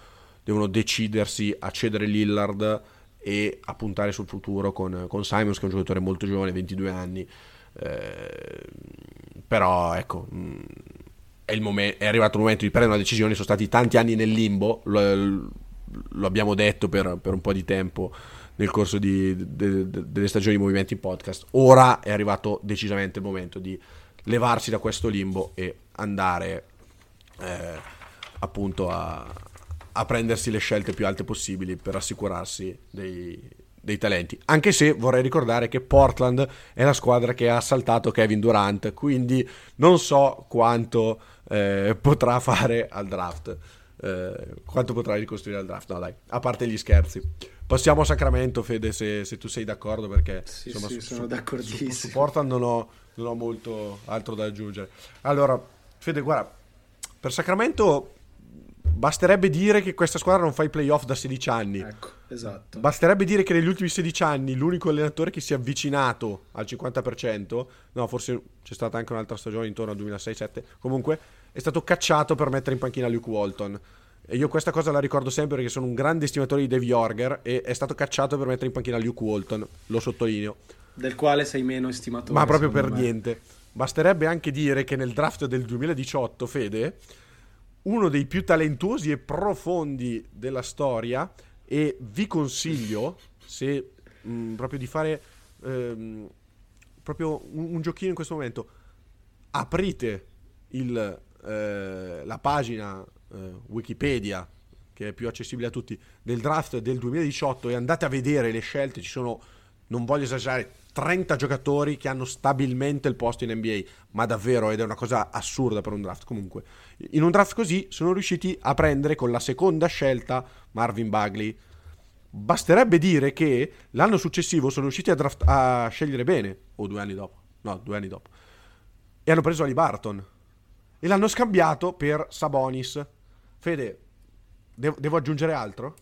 devono, decidersi a cedere Lillard e a puntare sul futuro con, con Simons che è un giocatore molto giovane, 22 anni. Eh, però ecco, mh, mm, è, momen- è, arrivato il momento di prendere una decisione, sono stati tanti anni nel limbo, lo, lo abbiamo detto per, per, un po' di tempo nel corso di, de, de, delle stagioni di Movimenti Podcast, ora è arrivato decisamente il momento di levarsi da questo limbo e andare eh, appunto a, a, prendersi le scelte più alte possibili per assicurarsi dei, dei talenti. Anche se vorrei ricordare che Portland è la squadra che ha assaltato Kevin Durant, quindi non so quanto eh, potrà fare al draft. Eh, quanto potrà ricostruire al draft? No, dai, a parte gli scherzi. Passiamo a Sacramento, Fede, se, se tu sei d'accordo, perché sì, insomma, sì, su, sono d'accordissimo. Su, su Portland non ho, non ho molto altro da aggiungere. Allora, Fede, guarda, per Sacramento basterebbe dire che questa squadra non fa i playoff da 16 anni. Ecco, esatto. Basterebbe dire che negli ultimi 16 anni l'unico allenatore che si è avvicinato al 50%, no, forse c'è stata anche un'altra stagione intorno al 2006-7, comunque è stato cacciato per mettere in panchina Luke Walton. E io questa cosa la ricordo sempre perché sono un grande estimatore di Dave Jorger e è stato cacciato per mettere in panchina Luke Walton, lo sottolineo. Del quale sei meno estimatore. Ma proprio per me. niente. Basterebbe anche dire che nel draft del 2018, Fede, uno dei più talentuosi e profondi della storia e vi consiglio, se mh, mm, proprio di fare ehm, proprio un, un, giochino in questo momento, aprite il, eh, la pagina eh, Wikipedia, che è più accessibile a tutti, del draft del 2018 e andate a vedere le scelte, ci sono, non voglio esagerare, 30 giocatori che hanno stabilmente il posto in NBA, ma davvero ed è una cosa assurda per un draft. Comunque, in un draft così sono riusciti a prendere con la seconda scelta Marvin Bagley. Basterebbe dire che l'anno successivo sono riusciti a, draft- a scegliere bene, o due anni dopo, no, due anni dopo, e hanno preso Ali Barton e l'hanno scambiato per Sabonis. Fede, devo, devo aggiungere altro?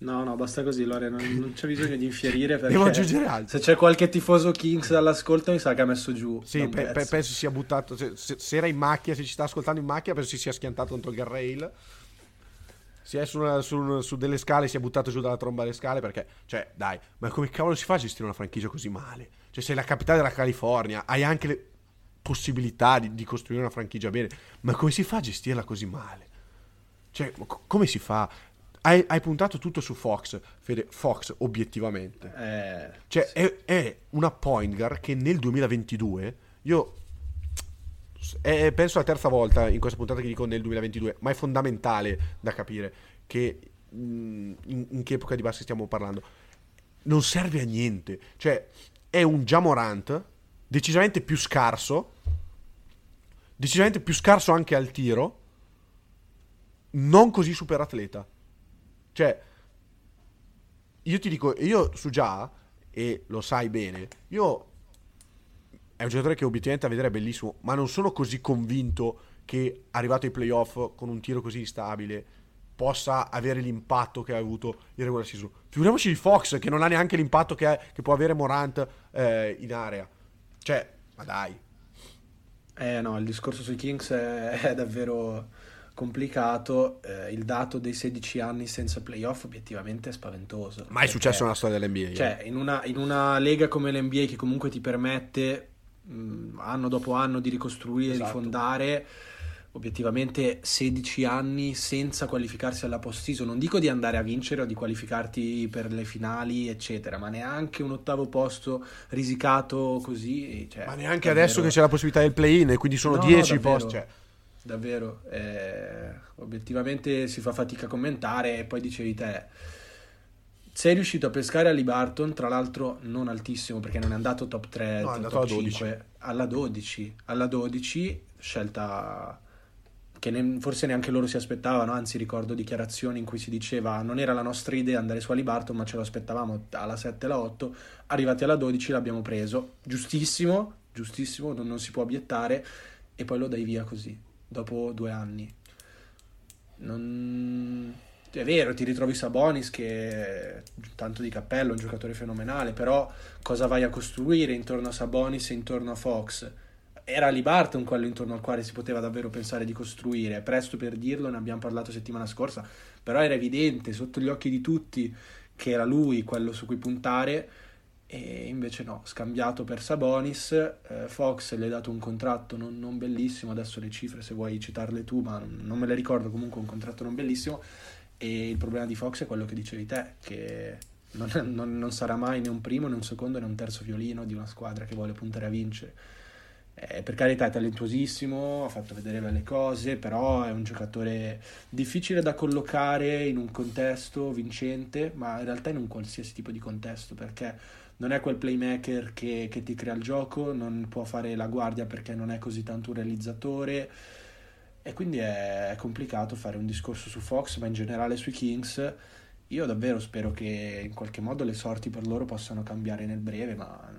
No, no, basta così, Lore, non, non c'è bisogno di infierire perché Devo aggiungere altro. Se c'è qualche tifoso Kings all'ascolto mi sa che ha messo giù. Sì, pe- pe- penso sia buttato, se, se, se, era in macchina, se ci sta ascoltando in macchina, penso si sia schiantato contro il guardrail. Si è su, una, su, su, delle scale, si è buttato giù dalla tromba delle scale perché, cioè, dai, ma come cavolo si fa a gestire una franchigia così male? Cioè, sei la capitale della California, hai anche le possibilità di, di costruire una franchigia bene, ma come si fa a gestirla così male? Cioè, come si fa? Hai, hai, puntato tutto su Fox, Fede, Fox obiettivamente. Eh, cioè, sì. è, è, una point guard che nel 2022, io è, penso la terza volta in questa puntata che dico nel 2022, ma è fondamentale da capire che in, in che epoca di basket stiamo parlando. Non serve a niente. Cioè, è un Jamorant decisamente più scarso, decisamente più scarso anche al tiro, non così super atleta. Cioè, io ti dico, io su già, e lo sai bene, io è un giocatore che obiettivamente a vedere è bellissimo, ma non sono così convinto che arrivato ai playoff con un tiro così instabile possa avere l'impatto che ha avuto il regular season. Figuriamoci di Fox che non ha neanche l'impatto che, ha, che può avere Morant eh, in area. Cioè, ma dai. Eh no, il discorso sui Kings è, è davvero complicato. Eh, il dato dei 16 anni senza playoff obiettivamente è spaventoso. Mai successo nella storia dell'NBA. Cioè, in una, in una, lega come l'NBA che comunque ti permette mh, mm, anno dopo anno di ricostruire, esatto. rifondare obiettivamente 16 anni senza qualificarsi alla post-season. Non dico di andare a vincere o di qualificarti per le finali, eccetera, ma neanche un ottavo posto risicato così. Cioè, ma neanche davvero... adesso che c'è la possibilità del play-in e quindi sono no, 10 no, posti. Cioè davvero. Eh, obiettivamente si fa fatica a commentare e poi dicevi te. Sei riuscito a pescare Ali Barton, tra l'altro non altissimo perché non è andato top 3, no, top 5, alla 12. Alla 12, scelta che ne, forse neanche loro si aspettavano, anzi ricordo dichiarazioni in cui si diceva non era la nostra idea andare su Ali Barton ma ce lo aspettavamo alla 7 alla 8, arrivati alla 12 l'abbiamo preso, giustissimo, giustissimo, non, non si può obiettare e poi lo dai via così dopo due anni. Non... È vero, ti ritrovi Sabonis che tanto di cappello, un giocatore fenomenale, però cosa vai a costruire intorno a Sabonis e intorno a Fox? Era Ali Barton quello intorno al quale si poteva davvero pensare di costruire, presto per dirlo, ne abbiamo parlato settimana scorsa, però era evidente sotto gli occhi di tutti che era lui quello su cui puntare e invece no, scambiato per Sabonis, eh, Fox le ha dato un contratto non, non, bellissimo, adesso le cifre se vuoi citarle tu, ma non me le ricordo, comunque un contratto non bellissimo. E il problema di Fox è quello che dicevi te, che non, non, non sarà mai né un primo né un secondo né un terzo violino di una squadra che vuole puntare a vincere. Eh, per carità è talentuosissimo, ha fatto vedere belle cose, però è un giocatore difficile da collocare in un contesto vincente, ma in realtà in un qualsiasi tipo di contesto, perché non è quel playmaker che, che, ti crea il gioco, non può fare la guardia perché non è così tanto un realizzatore e quindi è complicato fare un discorso su Fox, ma in generale sui Kings. Io davvero spero che in qualche modo le sorti per loro possano cambiare nel breve, ma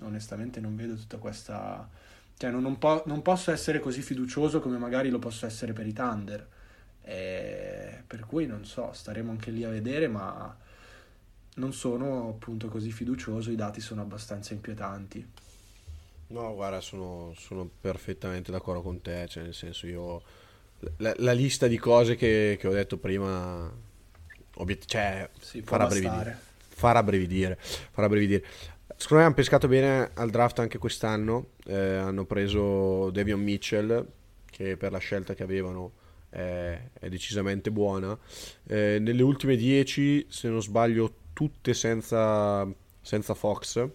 onestamente non vedo tutta questa... Cioè non, non, po- non posso essere così fiducioso come magari lo posso essere per i Thunder. E per cui non so, staremo anche lì a vedere, ma non sono appunto così fiducioso, i dati sono abbastanza inquietanti. No, guarda, sono, sono perfettamente d'accordo con te, cioè nel senso io... La, la lista di cose che, che, ho detto prima obiet- cioè, sì, farà, brividire, farà brividire. Farà brividire. Secondo me hanno pescato bene al draft anche quest'anno. Eh, hanno preso Devion Mitchell, che per la scelta che avevano è, è decisamente buona. Eh, nelle ultime 10, se non sbaglio, tutte senza, senza Fox.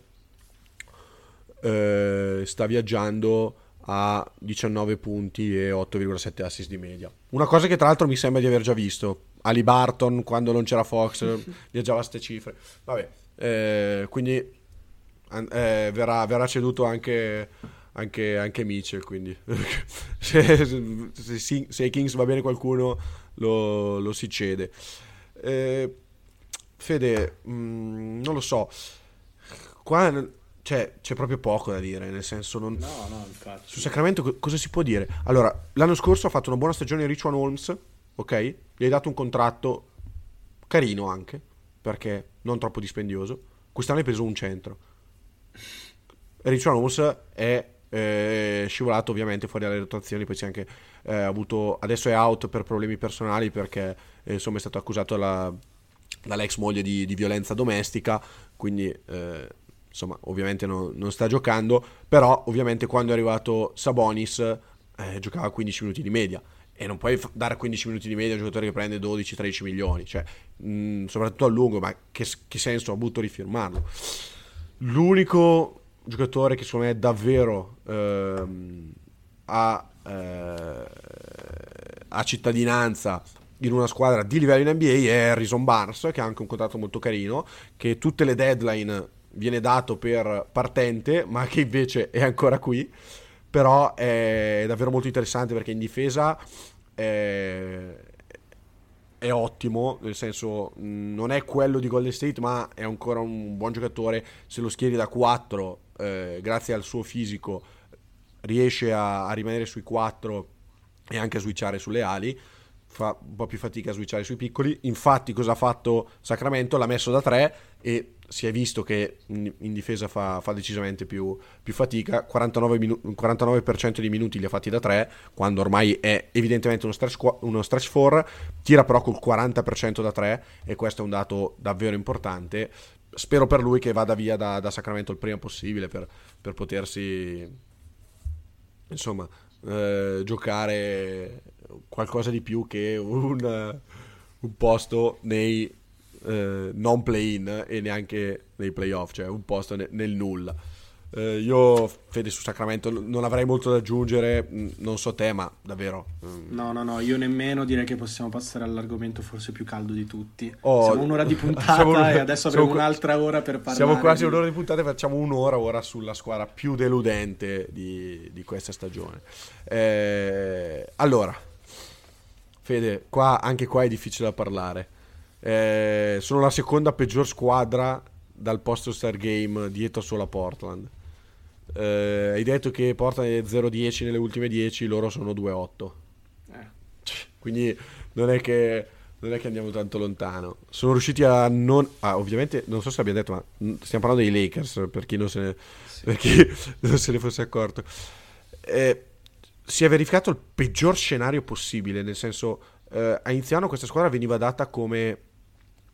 Eh, sta viaggiando a 19 punti e 8,7 assist di media. Una cosa che tra l'altro mi sembra di aver già visto. Ali Barton quando non c'era Fox viaggiava a queste cifre. Vabbè, eh, quindi eh, verrà, verrà, ceduto anche, anche, anche Mitchell. Quindi se, se, se, ai Kings va bene qualcuno lo, lo si cede. Eh, Fede, mh, mm, non lo so. Qua cioè, c'è proprio poco da dire, nel senso non... No, no, infatti. Su Sacramento cosa si può dire? Allora, l'anno scorso ha fatto una buona stagione Richard Holmes, ok? Gli hai dato un contratto carino anche, perché non troppo dispendioso. Quest'anno hai preso un centro. Richard Holmes è eh, scivolato ovviamente fuori dalle rotazioni, poi si è anche eh, avuto... Adesso è out per problemi personali perché eh, insomma è stato accusato dalla dall'ex moglie di, di violenza domestica, quindi eh, insomma ovviamente no, non sta giocando, però ovviamente quando è arrivato Sabonis eh, giocava 15 minuti di media e non puoi dare 15 minuti di media a un giocatore che prende 12-13 milioni, cioè, mh, mm, soprattutto a lungo, ma che, che, senso ha avuto rifirmarlo? L'unico giocatore che secondo me davvero ehm, ha, eh, ha cittadinanza in una squadra di livello in NBA è Harrison Barnes, che ha anche un contratto molto carino, che tutte le deadline viene dato per partente, ma che invece è ancora qui. Però è davvero molto interessante perché in difesa è, è ottimo, nel senso non è quello di Golden State, ma è ancora un buon giocatore. Se lo schieri da 4, eh, grazie al suo fisico, riesce a, a rimanere sui 4 e anche a switchare sulle ali fa un po' più fatica a switchare sui piccoli. Infatti, cosa ha fatto Sacramento? L'ha messo da 3 e si è visto che in difesa fa, fa decisamente più, più fatica. 49, minu- 49%, di minuti li ha fatti da 3, quando ormai è evidentemente uno stretch, uno stretch 4. Tira però col 40% da 3 e questo è un dato davvero importante. Spero per lui che vada via da, da Sacramento il prima possibile per, per potersi insomma eh, giocare qualcosa di più che un, un posto nei eh, non play-in e neanche nei playoff, cioè un posto ne, nel nulla. Eh, io, Fede, su Sacramento non avrei molto da aggiungere, non so te, ma davvero. Mm. No, no, no, io nemmeno direi che possiamo passare all'argomento forse più caldo di tutti. Oh, siamo un'ora di puntata un... e adesso avremo un'altra ora per parlare. Siamo quasi un'ora di puntata e facciamo un'ora ora sulla squadra più deludente di, di questa stagione. Eh, allora, Fede, qua, anche qua è difficile da parlare. Eh, sono la seconda peggior squadra dal posto Star Game dietro solo a Portland. Eh, hai detto che Portland è 0-10 nelle ultime 10, loro sono 2-8. Eh. Quindi non è, che, non è che andiamo tanto lontano. Sono riusciti a non... Ah, ovviamente, non so se abbia detto, ma stiamo parlando dei Lakers, per chi non se ne, sì. chi non se ne fosse accorto. Eh, si è verificato il peggior scenario possibile, nel senso eh, a iniziano questa squadra veniva data come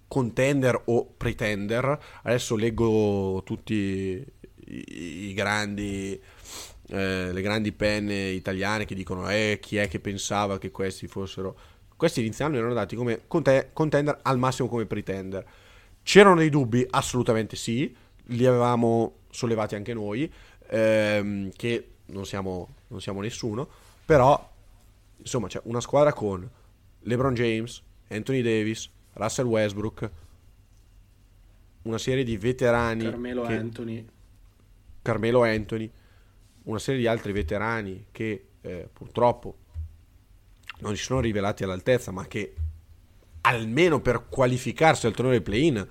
contender o pretender. Adesso leggo tutti i, i grandi, eh, le grandi penne italiane che dicono eh, chi è che pensava che questi fossero... Questi inizialmente erano dati come contender, al massimo come pretender. C'erano dei dubbi? Assolutamente sì, li avevamo sollevati anche noi, ehm, che non siamo, non siamo nessuno, però insomma c'è una squadra con LeBron James, Anthony Davis, Russell Westbrook, una serie di veterani. Carmelo che, Anthony. Carmelo Anthony, una serie di altri veterani che eh, purtroppo non si sono rivelati all'altezza, ma che almeno per qualificarsi al torneo del play-in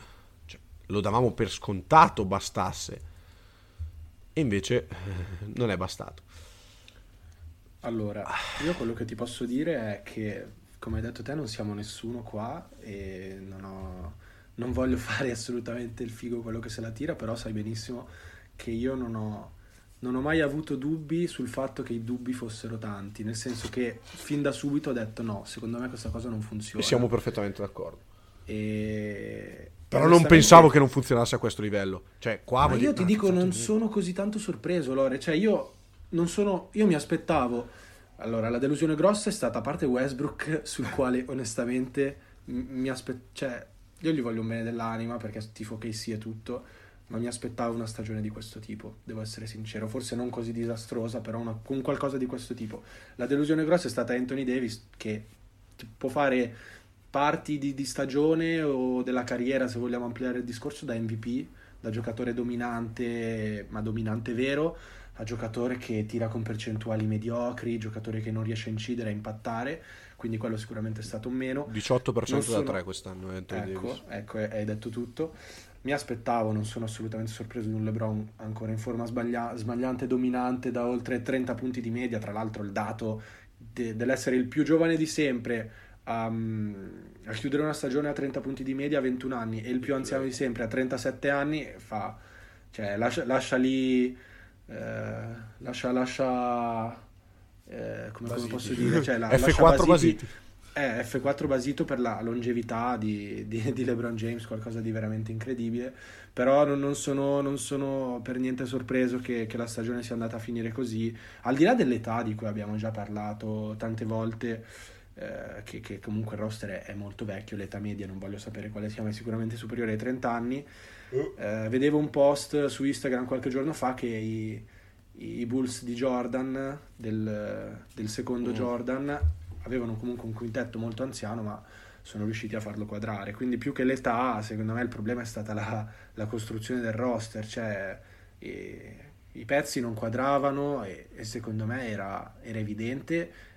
cioè, lo davamo per scontato bastasse. E invece eh, non è bastato. Allora, io quello che ti posso dire è che, come hai detto te, non siamo nessuno qua e non, ho, non voglio fare assolutamente il figo quello che se la tira, però sai benissimo che io non ho, non ho mai avuto dubbi sul fatto che i dubbi fossero tanti, nel senso che fin da subito ho detto no, secondo me questa cosa non funziona. E siamo perfettamente d'accordo. E... Però non pensavo che non funzionasse a questo livello. Cioè, qua Ma io ti dico, non sono così tanto sorpreso, Lore. Cioè, io non sono. Io mi aspettavo. Allora, la delusione grossa è stata a parte Westbrook, sul quale onestamente mi aspettavo. Cioè, io gli voglio un bene dell'anima perché tifo che sia tutto, ma mi aspettavo una stagione di questo tipo, devo essere sincero. Forse non così disastrosa, però una, con qualcosa di questo tipo. La delusione grossa è stata Anthony Davis, che può fare parti di, di stagione o della carriera, se vogliamo ampliare il discorso, da MVP, da giocatore dominante, ma dominante vero a giocatore che tira con percentuali mediocri, giocatore che non riesce a incidere, a impattare, quindi quello sicuramente è stato un meno. 18% sono... da 3 quest'anno. Eh, ecco, ecco, hai detto tutto. Mi aspettavo, non sono assolutamente sorpreso di un LeBron ancora in forma sbaglia- sbagliante, dominante da oltre 30 punti di media, tra l'altro il dato de- dell'essere il più giovane di sempre um, a chiudere una stagione a 30 punti di media a 21 anni e il più anziano di sempre a 37 anni fa, cioè, lascia, lascia lì eh, lascia, lascia eh, come, come, posso dire, cioè, la, F4 Basiti. Eh, F4 Basito per la longevità di, di, di, LeBron James, qualcosa di veramente incredibile. Però non, non, sono, non sono, per niente sorpreso che, che, la stagione sia andata a finire così. Al di là dell'età di cui abbiamo già parlato tante volte, eh, che, che, comunque il roster è, è, molto vecchio, l'età media non voglio sapere quale sia, ma è sicuramente superiore ai 30 anni. Uh. Eh, vedevo un post su Instagram qualche giorno fa che i, i Bulls di Jordan, del, del secondo uh. Jordan, avevano comunque un quintetto molto anziano, ma sono riusciti a farlo quadrare. Quindi più che l'età, secondo me il problema è stata la, la costruzione del roster, cioè i, i pezzi non quadravano e, e secondo me era, era evidente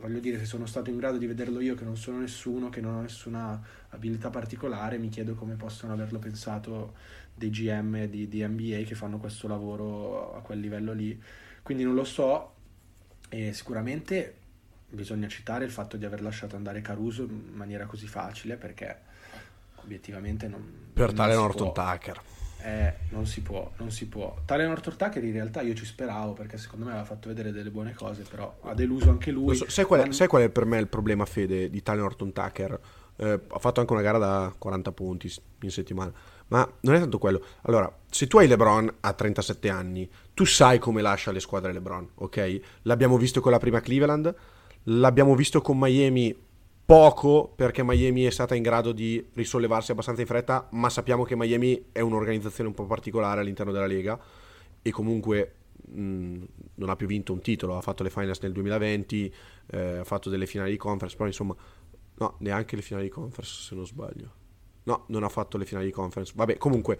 voglio dire, se sono stato in grado di vederlo io, che non sono nessuno, che non ho nessuna abilità particolare, mi chiedo come possono averlo pensato dei GM di, di NBA che fanno questo lavoro a quel livello lì. Quindi non lo so, e sicuramente bisogna citare il fatto di aver lasciato andare Caruso in maniera così facile, perché obiettivamente non... Per tale Norton Tucker. Eh, non si può, non si può. Tale Norton Tucker in realtà io ci speravo perché secondo me aveva fatto vedere delle buone cose, però ha deluso anche lui. So, sai, qual è, sai, qual è, per me il problema, Fede, di Tale Norton Tucker? Eh, ha fatto anche una gara da 40 punti in settimana, ma non è tanto quello. Allora, se tu hai LeBron a 37 anni, tu sai come lascia le squadre LeBron, ok? L'abbiamo visto con la prima Cleveland, l'abbiamo visto con Miami poco perché Miami è stata in grado di risollevarsi abbastanza in fretta, ma sappiamo che Miami è un'organizzazione un po' particolare all'interno della Lega e comunque mh, non ha più vinto un titolo, ha fatto le finals nel 2020, eh, ha fatto delle finali di conference, però insomma, no, neanche le finali di conference se non sbaglio. No, non ha fatto le finali di conference. Vabbè, comunque,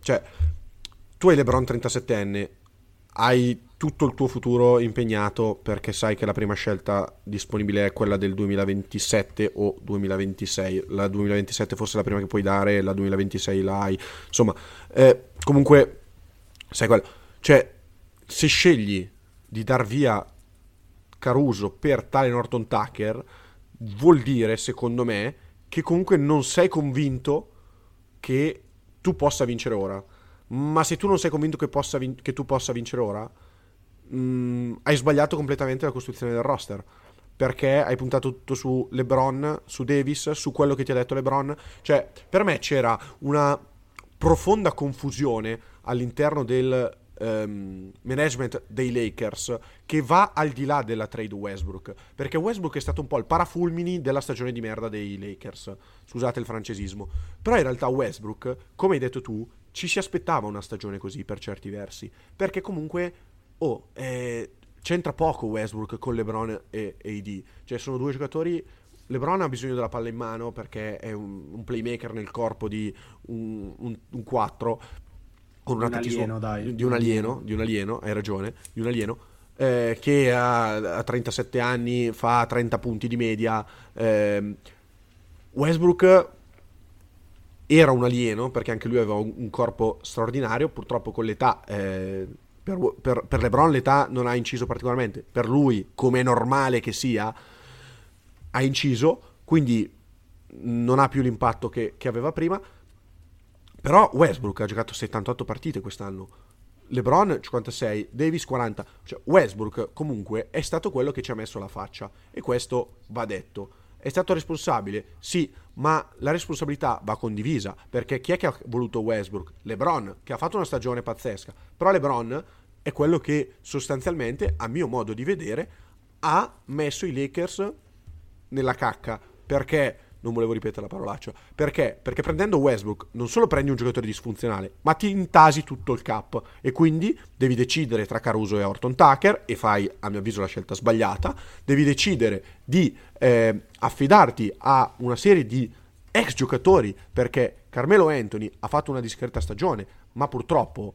cioè, tu hai LeBron 37enne, hai tutto il tuo futuro impegnato perché sai che la prima scelta disponibile è quella del 2027 o 2026. La 2027 forse è la prima che puoi dare, la 2026 la hai. Insomma, eh, comunque, sai quello. Cioè, se scegli di dar via Caruso per tale Norton Tucker, vuol dire, secondo me, che comunque non sei convinto che tu possa vincere ora. Ma se tu non sei convinto che, vin- che tu possa vincere ora, mh, hai sbagliato completamente la costruzione del roster. perché hai puntato tutto su LeBron, su Davis, su quello che ti ha detto LeBron. Cioè, per me c'era una profonda confusione all'interno del um, management dei Lakers che va al di là della trade Westbrook. Perché Westbrook è stato un po' il parafulmini della stagione di merda dei Lakers. Scusate il francesismo. Però in realtà Westbrook, come hai detto tu, ci si aspettava una stagione così per certi versi. Perché comunque, oh, eh, c'entra poco Westbrook con LeBron e AD. Cioè, sono due giocatori. LeBron ha bisogno della palla in mano perché è un, un playmaker nel corpo di un, un, un 4 con un, alieno, dai. di un alieno, di un alieno, hai ragione, di un alieno eh, che a, a, 37 anni fa 30 punti di media. Eh, Westbrook era un alieno perché anche lui aveva un, un corpo straordinario, purtroppo con l'età eh, per, per, per, LeBron l'età non ha inciso particolarmente, per lui, come è normale che sia, ha inciso, quindi non ha più l'impatto che, che aveva prima. Però Westbrook ha giocato 78 partite quest'anno. LeBron 56, Davis 40. Cioè, Westbrook comunque è stato quello che ci ha messo la faccia e questo va detto. È stato responsabile? Sì, ma la responsabilità va condivisa perché chi è che ha voluto Westbrook? LeBron, che ha fatto una stagione pazzesca. Però LeBron è quello che sostanzialmente, a mio modo di vedere, ha messo i Lakers nella cacca perché non volevo ripetere la parolaccia. Perché? Perché prendendo Westbrook non solo prendi un giocatore disfunzionale, ma ti intasi tutto il cap e quindi devi decidere tra Caruso e Orton Tucker e fai, a mio avviso, la scelta sbagliata. Devi decidere di eh, affidarti a una serie di ex giocatori perché Carmelo Anthony ha fatto una discreta stagione, ma purtroppo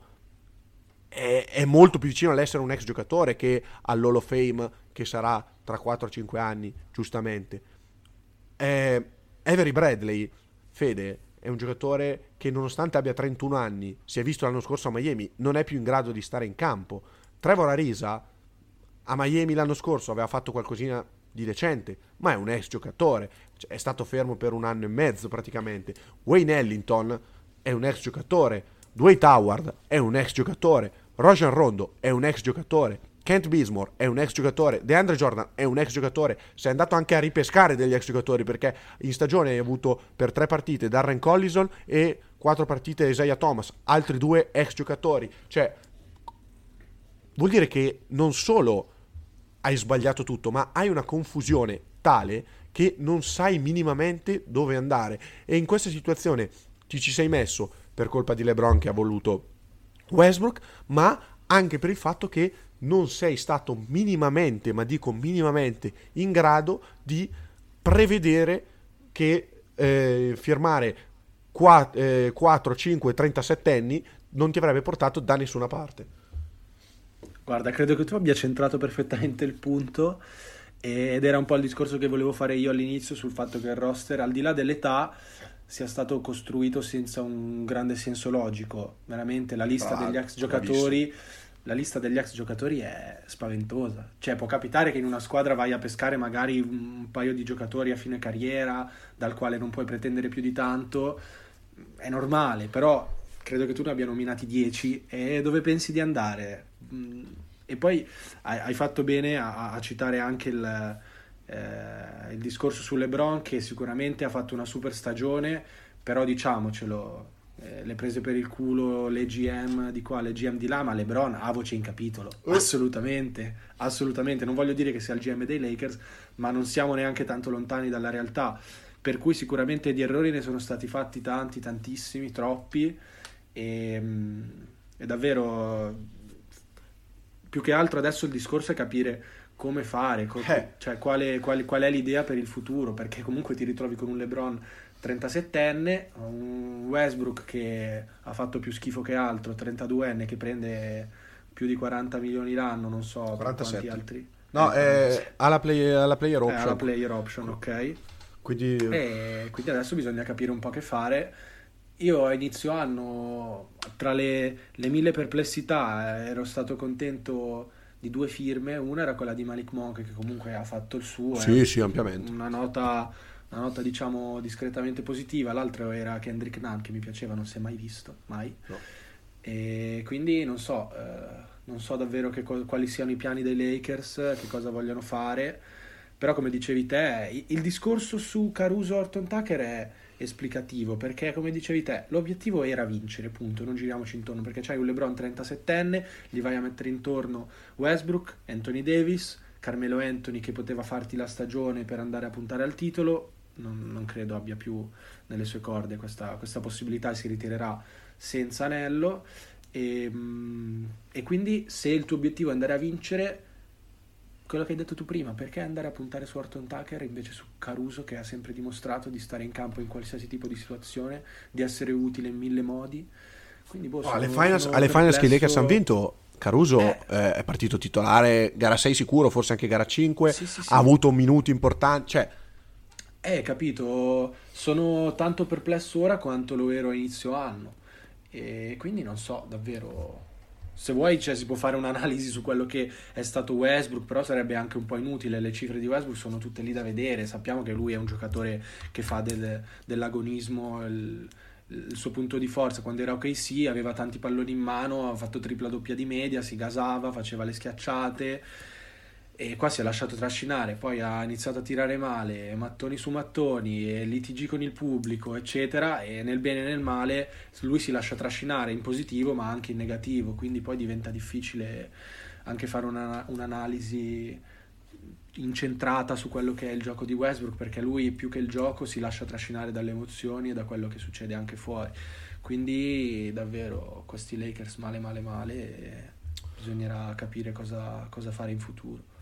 è, è molto più vicino all'essere un ex giocatore che all'Hall of Fame che sarà tra 4-5 anni, giustamente. Eh, Avery Bradley, Fede, è un giocatore che nonostante abbia 31 anni, si è visto l'anno scorso a Miami, non è più in grado di stare in campo. Trevor Arisa a Miami l'anno scorso aveva fatto qualcosina di decente, ma è un ex giocatore, cioè, è stato fermo per un anno e mezzo praticamente. Wayne Ellington è un ex giocatore, Dwight Howard è un ex giocatore, Roger Rondo è un ex giocatore, Kent Bismore è un ex giocatore, DeAndre Jordan è un ex giocatore, sei andato anche a ripescare degli ex giocatori perché in stagione hai avuto per tre partite Darren Collison e quattro partite Isaiah Thomas, altri due ex giocatori. Cioè, vuol dire che non solo hai sbagliato tutto, ma hai una confusione tale che non sai minimamente dove andare. E in questa situazione ti ci sei messo per colpa di LeBron che ha voluto Westbrook, ma anche per il fatto che non sei stato minimamente, ma dico minimamente, in grado di prevedere che eh, firmare 4, eh, 4, 5, 37 anni non ti avrebbe portato da nessuna parte. Guarda, credo che tu abbia centrato perfettamente il punto ed era un po' il discorso che volevo fare io all'inizio sul fatto che il roster, al di là dell'età, sia stato costruito senza un grande senso logico. Veramente la lista ah, degli ex giocatori... Bravissimo la lista degli ex giocatori è spaventosa. Cioè, può capitare che in una squadra vai a pescare magari un paio di giocatori a fine carriera, dal quale non puoi pretendere più di tanto. È normale, però credo che tu ne abbia nominati 10 e dove pensi di andare? Mm, e poi hai, fatto bene a, a citare anche il, eh, il discorso su LeBron, che sicuramente ha fatto una super stagione, però diciamocelo, eh, le prese per il culo le GM di qua, le GM di là, ma LeBron ha voce in capitolo. Uh. Assolutamente, assolutamente. Non voglio dire che sia il GM dei Lakers, ma non siamo neanche tanto lontani dalla realtà. Per cui sicuramente di errori ne sono stati fatti tanti, tantissimi, troppi. E, mm, e davvero, più che altro adesso il discorso è capire come fare, co- eh. cioè quale, qual, qual è l'idea per il futuro, perché comunque ti ritrovi con un LeBron 37enne, un Westbrook che ha fatto più schifo che altro, 32enne che prende più di 40 milioni l'anno, non so 47. quanti altri. No, eh, ha la, play, la player option. Ha la player option, ok. Quindi... E quindi adesso bisogna capire un po' che fare. Io a inizio anno, tra le, le mille perplessità, eh, ero stato contento di due firme. Una era quella di Malik Monk, che comunque ha fatto il suo. Sì, eh, sì, ampiamente. Una nota una nota diciamo discretamente positiva, l'altro era Kendrick Nunn che mi piaceva, non si è mai visto, mai. No. E quindi non so, eh, non so davvero co- quali siano i piani dei Lakers, che cosa vogliono fare, Però come dicevi te, il discorso su Caruso Orton Tucker è esplicativo perché come dicevi te l'obiettivo era vincere punto non giriamoci intorno perché c'hai un LeBron 37enne gli vai a mettere intorno Westbrook Anthony Davis Carmelo Anthony che poteva farti la stagione per andare a puntare al titolo non, non credo abbia più nelle sue corde questa, questa possibilità e si ritirerà senza anello e, ehm, e quindi se il tuo obiettivo è andare a vincere quello che hai detto tu prima, perché andare a puntare su Orton Tucker invece su Caruso che ha sempre dimostrato di stare in campo in qualsiasi tipo di situazione, di essere utile in mille modi. Quindi, boh, oh, alle finals, alle finals che i Lakers hanno vinto, Caruso eh. Eh, è partito titolare, gara 6 sicuro, forse anche gara 5, sì, sì, sì. ha avuto minuti importanti, cioè... Eh, capito, sono tanto perplesso ora quanto lo ero a inizio anno. E quindi non so davvero se vuoi cioè, si può fare un'analisi su quello che è stato Westbrook, però sarebbe anche un po' inutile, le cifre di Westbrook sono tutte lì da vedere, sappiamo che lui è un giocatore che fa del, dell'agonismo il, il, suo punto di forza, quando era OKC aveva tanti palloni in mano, ha fatto tripla doppia di media, si gasava, faceva le schiacciate e qua si è lasciato trascinare, poi ha iniziato a tirare male, mattoni su mattoni, litigi con il pubblico, eccetera, e nel bene e nel male lui si lascia trascinare in positivo ma anche in negativo, quindi poi diventa difficile anche fare una, un'analisi incentrata su quello che è il gioco di Westbrook, perché lui più che il gioco si lascia trascinare dalle emozioni e da quello che succede anche fuori. Quindi davvero questi Lakers male male male bisognerà capire cosa, cosa fare in futuro.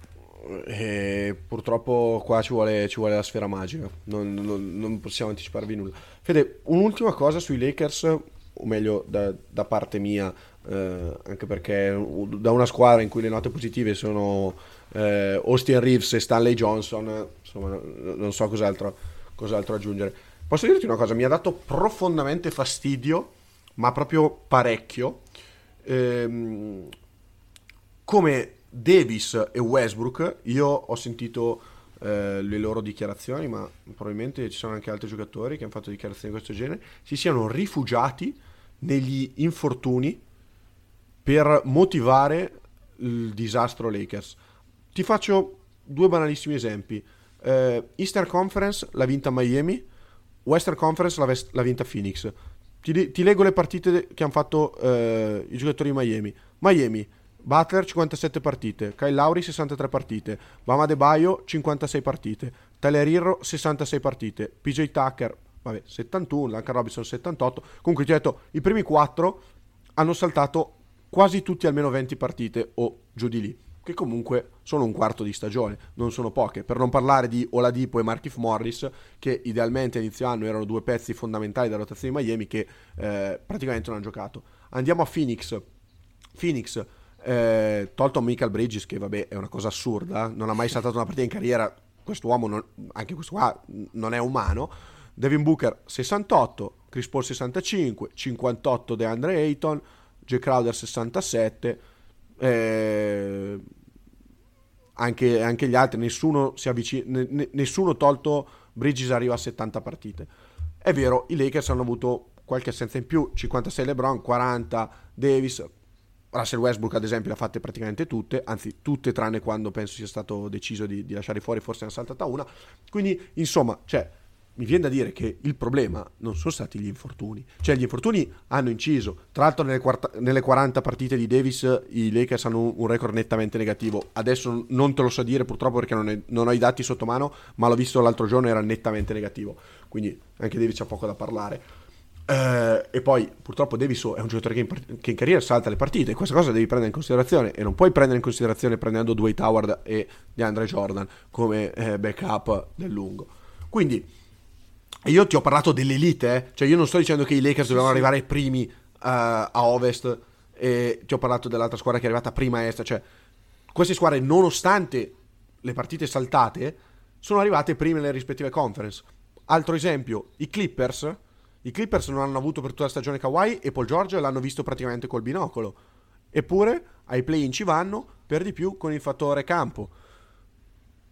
E purtroppo qua ci vuole, ci vuole la sfera magica, non, non, non, possiamo anticiparvi nulla. Fede, un'ultima cosa sui Lakers, o meglio da, da parte mia, eh, anche perché da una squadra in cui le note positive sono eh, Austin Reeves e Stanley Johnson, insomma non so cos'altro, cos'altro aggiungere. Posso dirti una cosa, mi ha dato profondamente fastidio, ma proprio parecchio, ehm, come Davis e Westbrook, io ho sentito eh, le loro dichiarazioni, ma probabilmente ci sono anche altri giocatori che hanno fatto dichiarazioni di questo genere, si siano rifugiati negli infortuni per motivare il disastro Lakers. Ti faccio due banalissimi esempi. Eh, Eastern Conference l'ha vinta Miami, Western Conference l'ha, vest- l'ha vinta Phoenix. Ti, ti, leggo le partite che hanno fatto eh, i giocatori di Miami. Miami Butler 57 partite, Kyle Lauri 63 partite, Bama De Baio 56 partite, Tyler Hero 66 partite, PJ Tucker vabbè, 71, Duncan Robinson 78. Comunque ti ho detto, i primi 4 hanno saltato quasi tutti almeno 20 partite o giù di lì, che comunque sono un quarto di stagione, non sono poche. Per non parlare di Oladipo e Markif Morris, che idealmente a inizio anno erano due pezzi fondamentali della rotazione di Miami che eh, praticamente non hanno giocato. Andiamo a Phoenix. Phoenix eh, tolto Michael Bridges, che vabbè è una cosa assurda, non ha mai saltato una partita in carriera, quest'uomo, non, anche questo qua, non è umano. Devin Booker 68, Chris Paul 65, 58 DeAndre Ayton, J. Crowder 67, eh, anche, anche, gli altri, nessuno, si avvicina, n- nessuno tolto Bridges arriva a 70 partite. È vero, i Lakers hanno avuto qualche assenza in più, 56 LeBron, 40 Davis, Russell Westbrook ad esempio le ha fatte praticamente tutte, anzi tutte tranne quando penso sia stato deciso di, di lasciare fuori, forse ne ha saltata una. Quindi insomma, cioè, mi viene da dire che il problema non sono stati gli infortuni, cioè gli infortuni hanno inciso, tra l'altro nelle, quarta, nelle 40 partite di Davis i Lakers hanno un, record nettamente negativo, adesso non te lo so dire purtroppo perché non, è, non ho i dati sotto mano, ma l'ho visto l'altro giorno era nettamente negativo, quindi anche Davis ha poco da parlare. Eh, e poi purtroppo Davis è un giocatore che in, che in, carriera salta le partite e questa cosa devi prendere in considerazione e non puoi prendere in considerazione prendendo Dwight Howard e DeAndre Jordan come eh, backup del lungo. Quindi io ti ho parlato dell'elite eh? cioè io non sto dicendo che i Lakers dovevano arrivare primi uh, a ovest e ti ho parlato dell'altra squadra che è arrivata prima a est. Cioè queste squadre nonostante le partite saltate sono arrivate prime nelle rispettive conference. Altro esempio i Clippers i Clippers non hanno avuto per tutta la stagione Kawhi e Paul George l'hanno visto praticamente col binocolo. Eppure ai play-in ci vanno per di più con il fattore campo.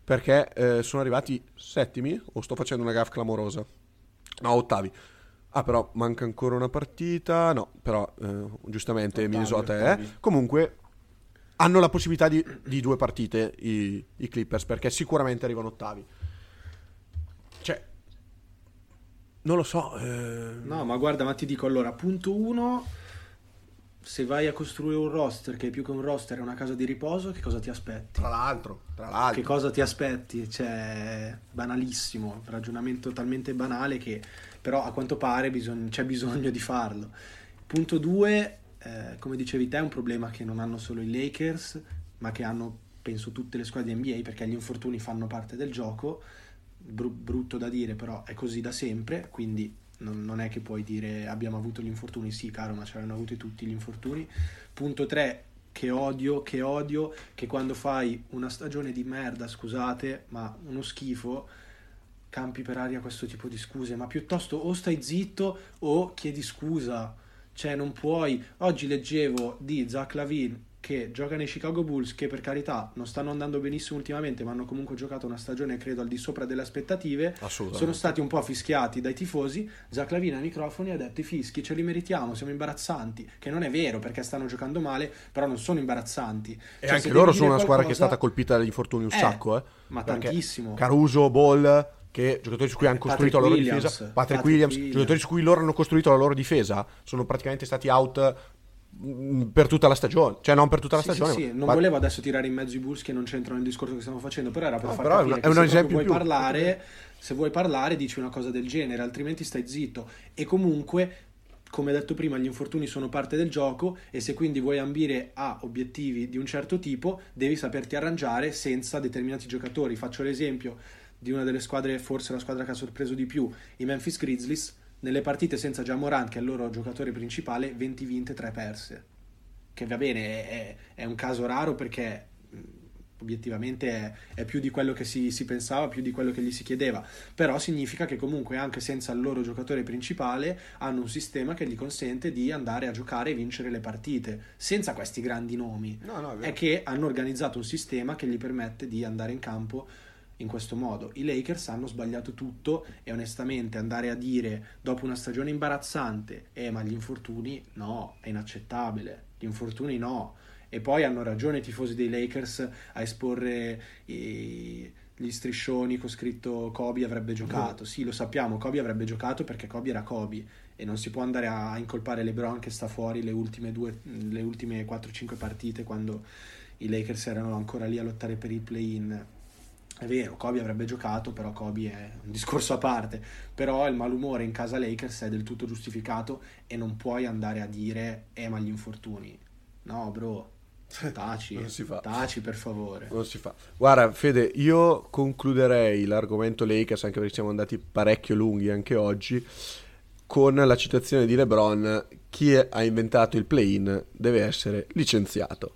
Perché eh, sono arrivati settimi o sto facendo una gaffa clamorosa? No, ottavi. Ah, però manca ancora una partita. No, però eh, giustamente ottavi, Minnesota è. Comunque hanno la possibilità di, di due partite i, i, Clippers perché sicuramente arrivano ottavi. Cioè, non lo so. Eh... No, ma guarda, ma ti dico allora, punto uno, se vai a costruire un roster che è più che un roster è una casa di riposo, che cosa ti aspetti? Tra l'altro, tra l'altro. Che cosa ti aspetti? Cioè, banalissimo, ragionamento talmente banale che però a quanto pare bisog- c'è bisogno di farlo. Punto due, eh, come dicevi te, è un problema che non hanno solo i Lakers, ma che hanno, penso, tutte le squadre NBA, perché gli infortuni fanno parte del gioco. Br- brutto da dire, però è così da sempre, quindi non, non, è che puoi dire abbiamo avuto gli infortuni, sì, caro, ma ce l'hanno avuti tutti gli infortuni. Punto 3, che odio, che odio, che quando fai una stagione di merda, scusate, ma uno schifo, campi per aria questo tipo di scuse, ma piuttosto o stai zitto o chiedi scusa cioè, non puoi. Oggi leggevo di Zach Lavin che gioca nei Chicago Bulls, che per carità non stanno andando benissimo ultimamente, ma hanno comunque giocato una stagione, credo, al di sopra delle aspettative. Sono stati un po' fischiati dai tifosi. Zach Lavin ai microfoni ha detto: I fischi ce li meritiamo, siamo imbarazzanti. Che non è vero perché stanno giocando male, però non sono imbarazzanti. E cioè, anche loro sono una qualcosa... squadra che è stata colpita dagli infortuni un eh, sacco, eh. Ma tantissimo. Caruso, Ball che giocatori su cui hanno costruito Patrick la loro Williams, difesa, Patrick, Patrick Williams, Williams, giocatori su cui loro hanno costruito la loro difesa, sono praticamente stati out per tutta la stagione, cioè non per tutta la sì, stagione. Sì, sì. non ma... volevo adesso tirare in mezzo i Bulls che non c'entrano nel discorso che stiamo facendo, però era per no, far capire è un, è un esempio vuoi più. parlare, se vuoi parlare dici una cosa del genere, altrimenti stai zitto. E comunque come detto prima, gli infortuni sono parte del gioco e se quindi vuoi ambire a obiettivi di un certo tipo, devi saperti arrangiare senza determinati giocatori. Faccio l'esempio, di una delle squadre, forse la squadra che ha sorpreso di più, i Memphis Grizzlies, nelle partite senza Jamoran, che è il loro giocatore principale, 20 vinte, 3 perse. Che va bene, è, è un caso raro perché obiettivamente è, è, più di quello che si, si, pensava, più di quello che gli si chiedeva, però significa che comunque anche senza il loro giocatore principale hanno un sistema che gli consente di andare a giocare e vincere le partite, senza questi grandi nomi. No, no, è, è che hanno organizzato un sistema che gli permette di andare in campo in questo modo. I Lakers hanno sbagliato tutto e onestamente andare a dire dopo una stagione imbarazzante, eh ma gli infortuni no, è inaccettabile, gli infortuni no. E poi hanno ragione i tifosi dei Lakers a esporre i, gli striscioni con scritto Kobe avrebbe giocato. Sì, lo sappiamo, Kobe avrebbe giocato perché Kobe era Kobe e non si può andare a incolpare LeBron che sta fuori le ultime, due, le ultime 4-5 partite quando i Lakers erano ancora lì a lottare per il play-in è vero, Kobe avrebbe giocato, però Kobe è un discorso a parte. Però il malumore in casa Lakers è del tutto giustificato e non puoi andare a dire eh ma gli infortuni. No, bro. Taci, non si fa. taci per favore. Non si fa. Guarda, Fede, io concluderei l'argomento Lakers, anche perché siamo andati parecchio lunghi anche oggi, con la citazione di LeBron, chi ha inventato il play-in deve essere licenziato.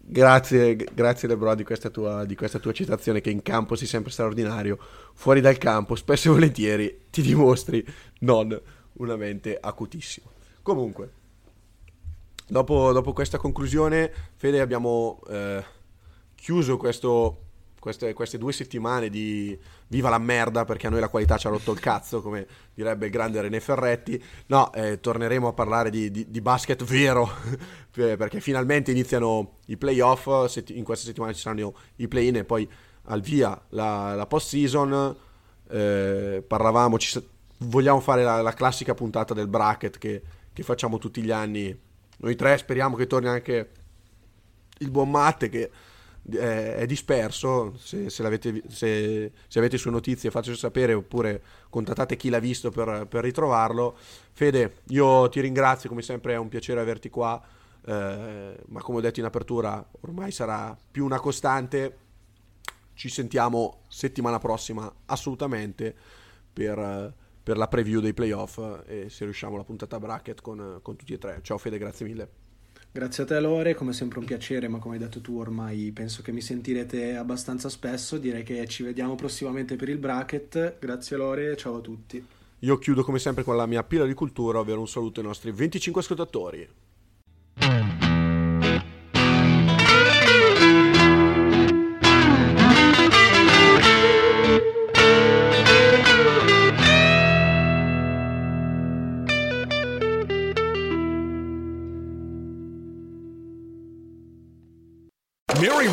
Grazie, grazie Lebron di questa, tua, di questa tua citazione che in campo sei sempre straordinario, fuori dal campo spesso e volentieri ti dimostri non una mente acutissima. Comunque, dopo, dopo questa conclusione, Fede, abbiamo eh, chiuso questo queste, queste, due settimane di viva la merda perché a noi la qualità ci ha rotto il cazzo, come direbbe il grande René Ferretti. No, eh, torneremo a parlare di, di, di basket vero perché finalmente iniziano i playoff. In queste settimane ci saranno i play-in e poi al via la, la post-season. Eh, parlavamo, ci, vogliamo fare la, la, classica puntata del bracket che, che facciamo tutti gli anni. Noi tre speriamo che torni anche il buon Matte che è disperso, se, se, se, se, avete sue notizie fateci sapere oppure contattate chi l'ha visto per, per, ritrovarlo. Fede, io ti ringrazio, come sempre è un piacere averti qua, eh, ma come ho detto in apertura ormai sarà più una costante. Ci sentiamo settimana prossima assolutamente per, per la preview dei playoff e se riusciamo la puntata bracket con, con tutti e tre. Ciao Fede, grazie mille. Grazie a te Lore, come sempre un piacere, ma come hai detto tu ormai penso che mi sentirete abbastanza spesso, direi che ci vediamo prossimamente per il bracket. Grazie Lore, ciao a tutti. Io chiudo come sempre con la mia pila di cultura, ovvero un saluto ai nostri 25 ascoltatori.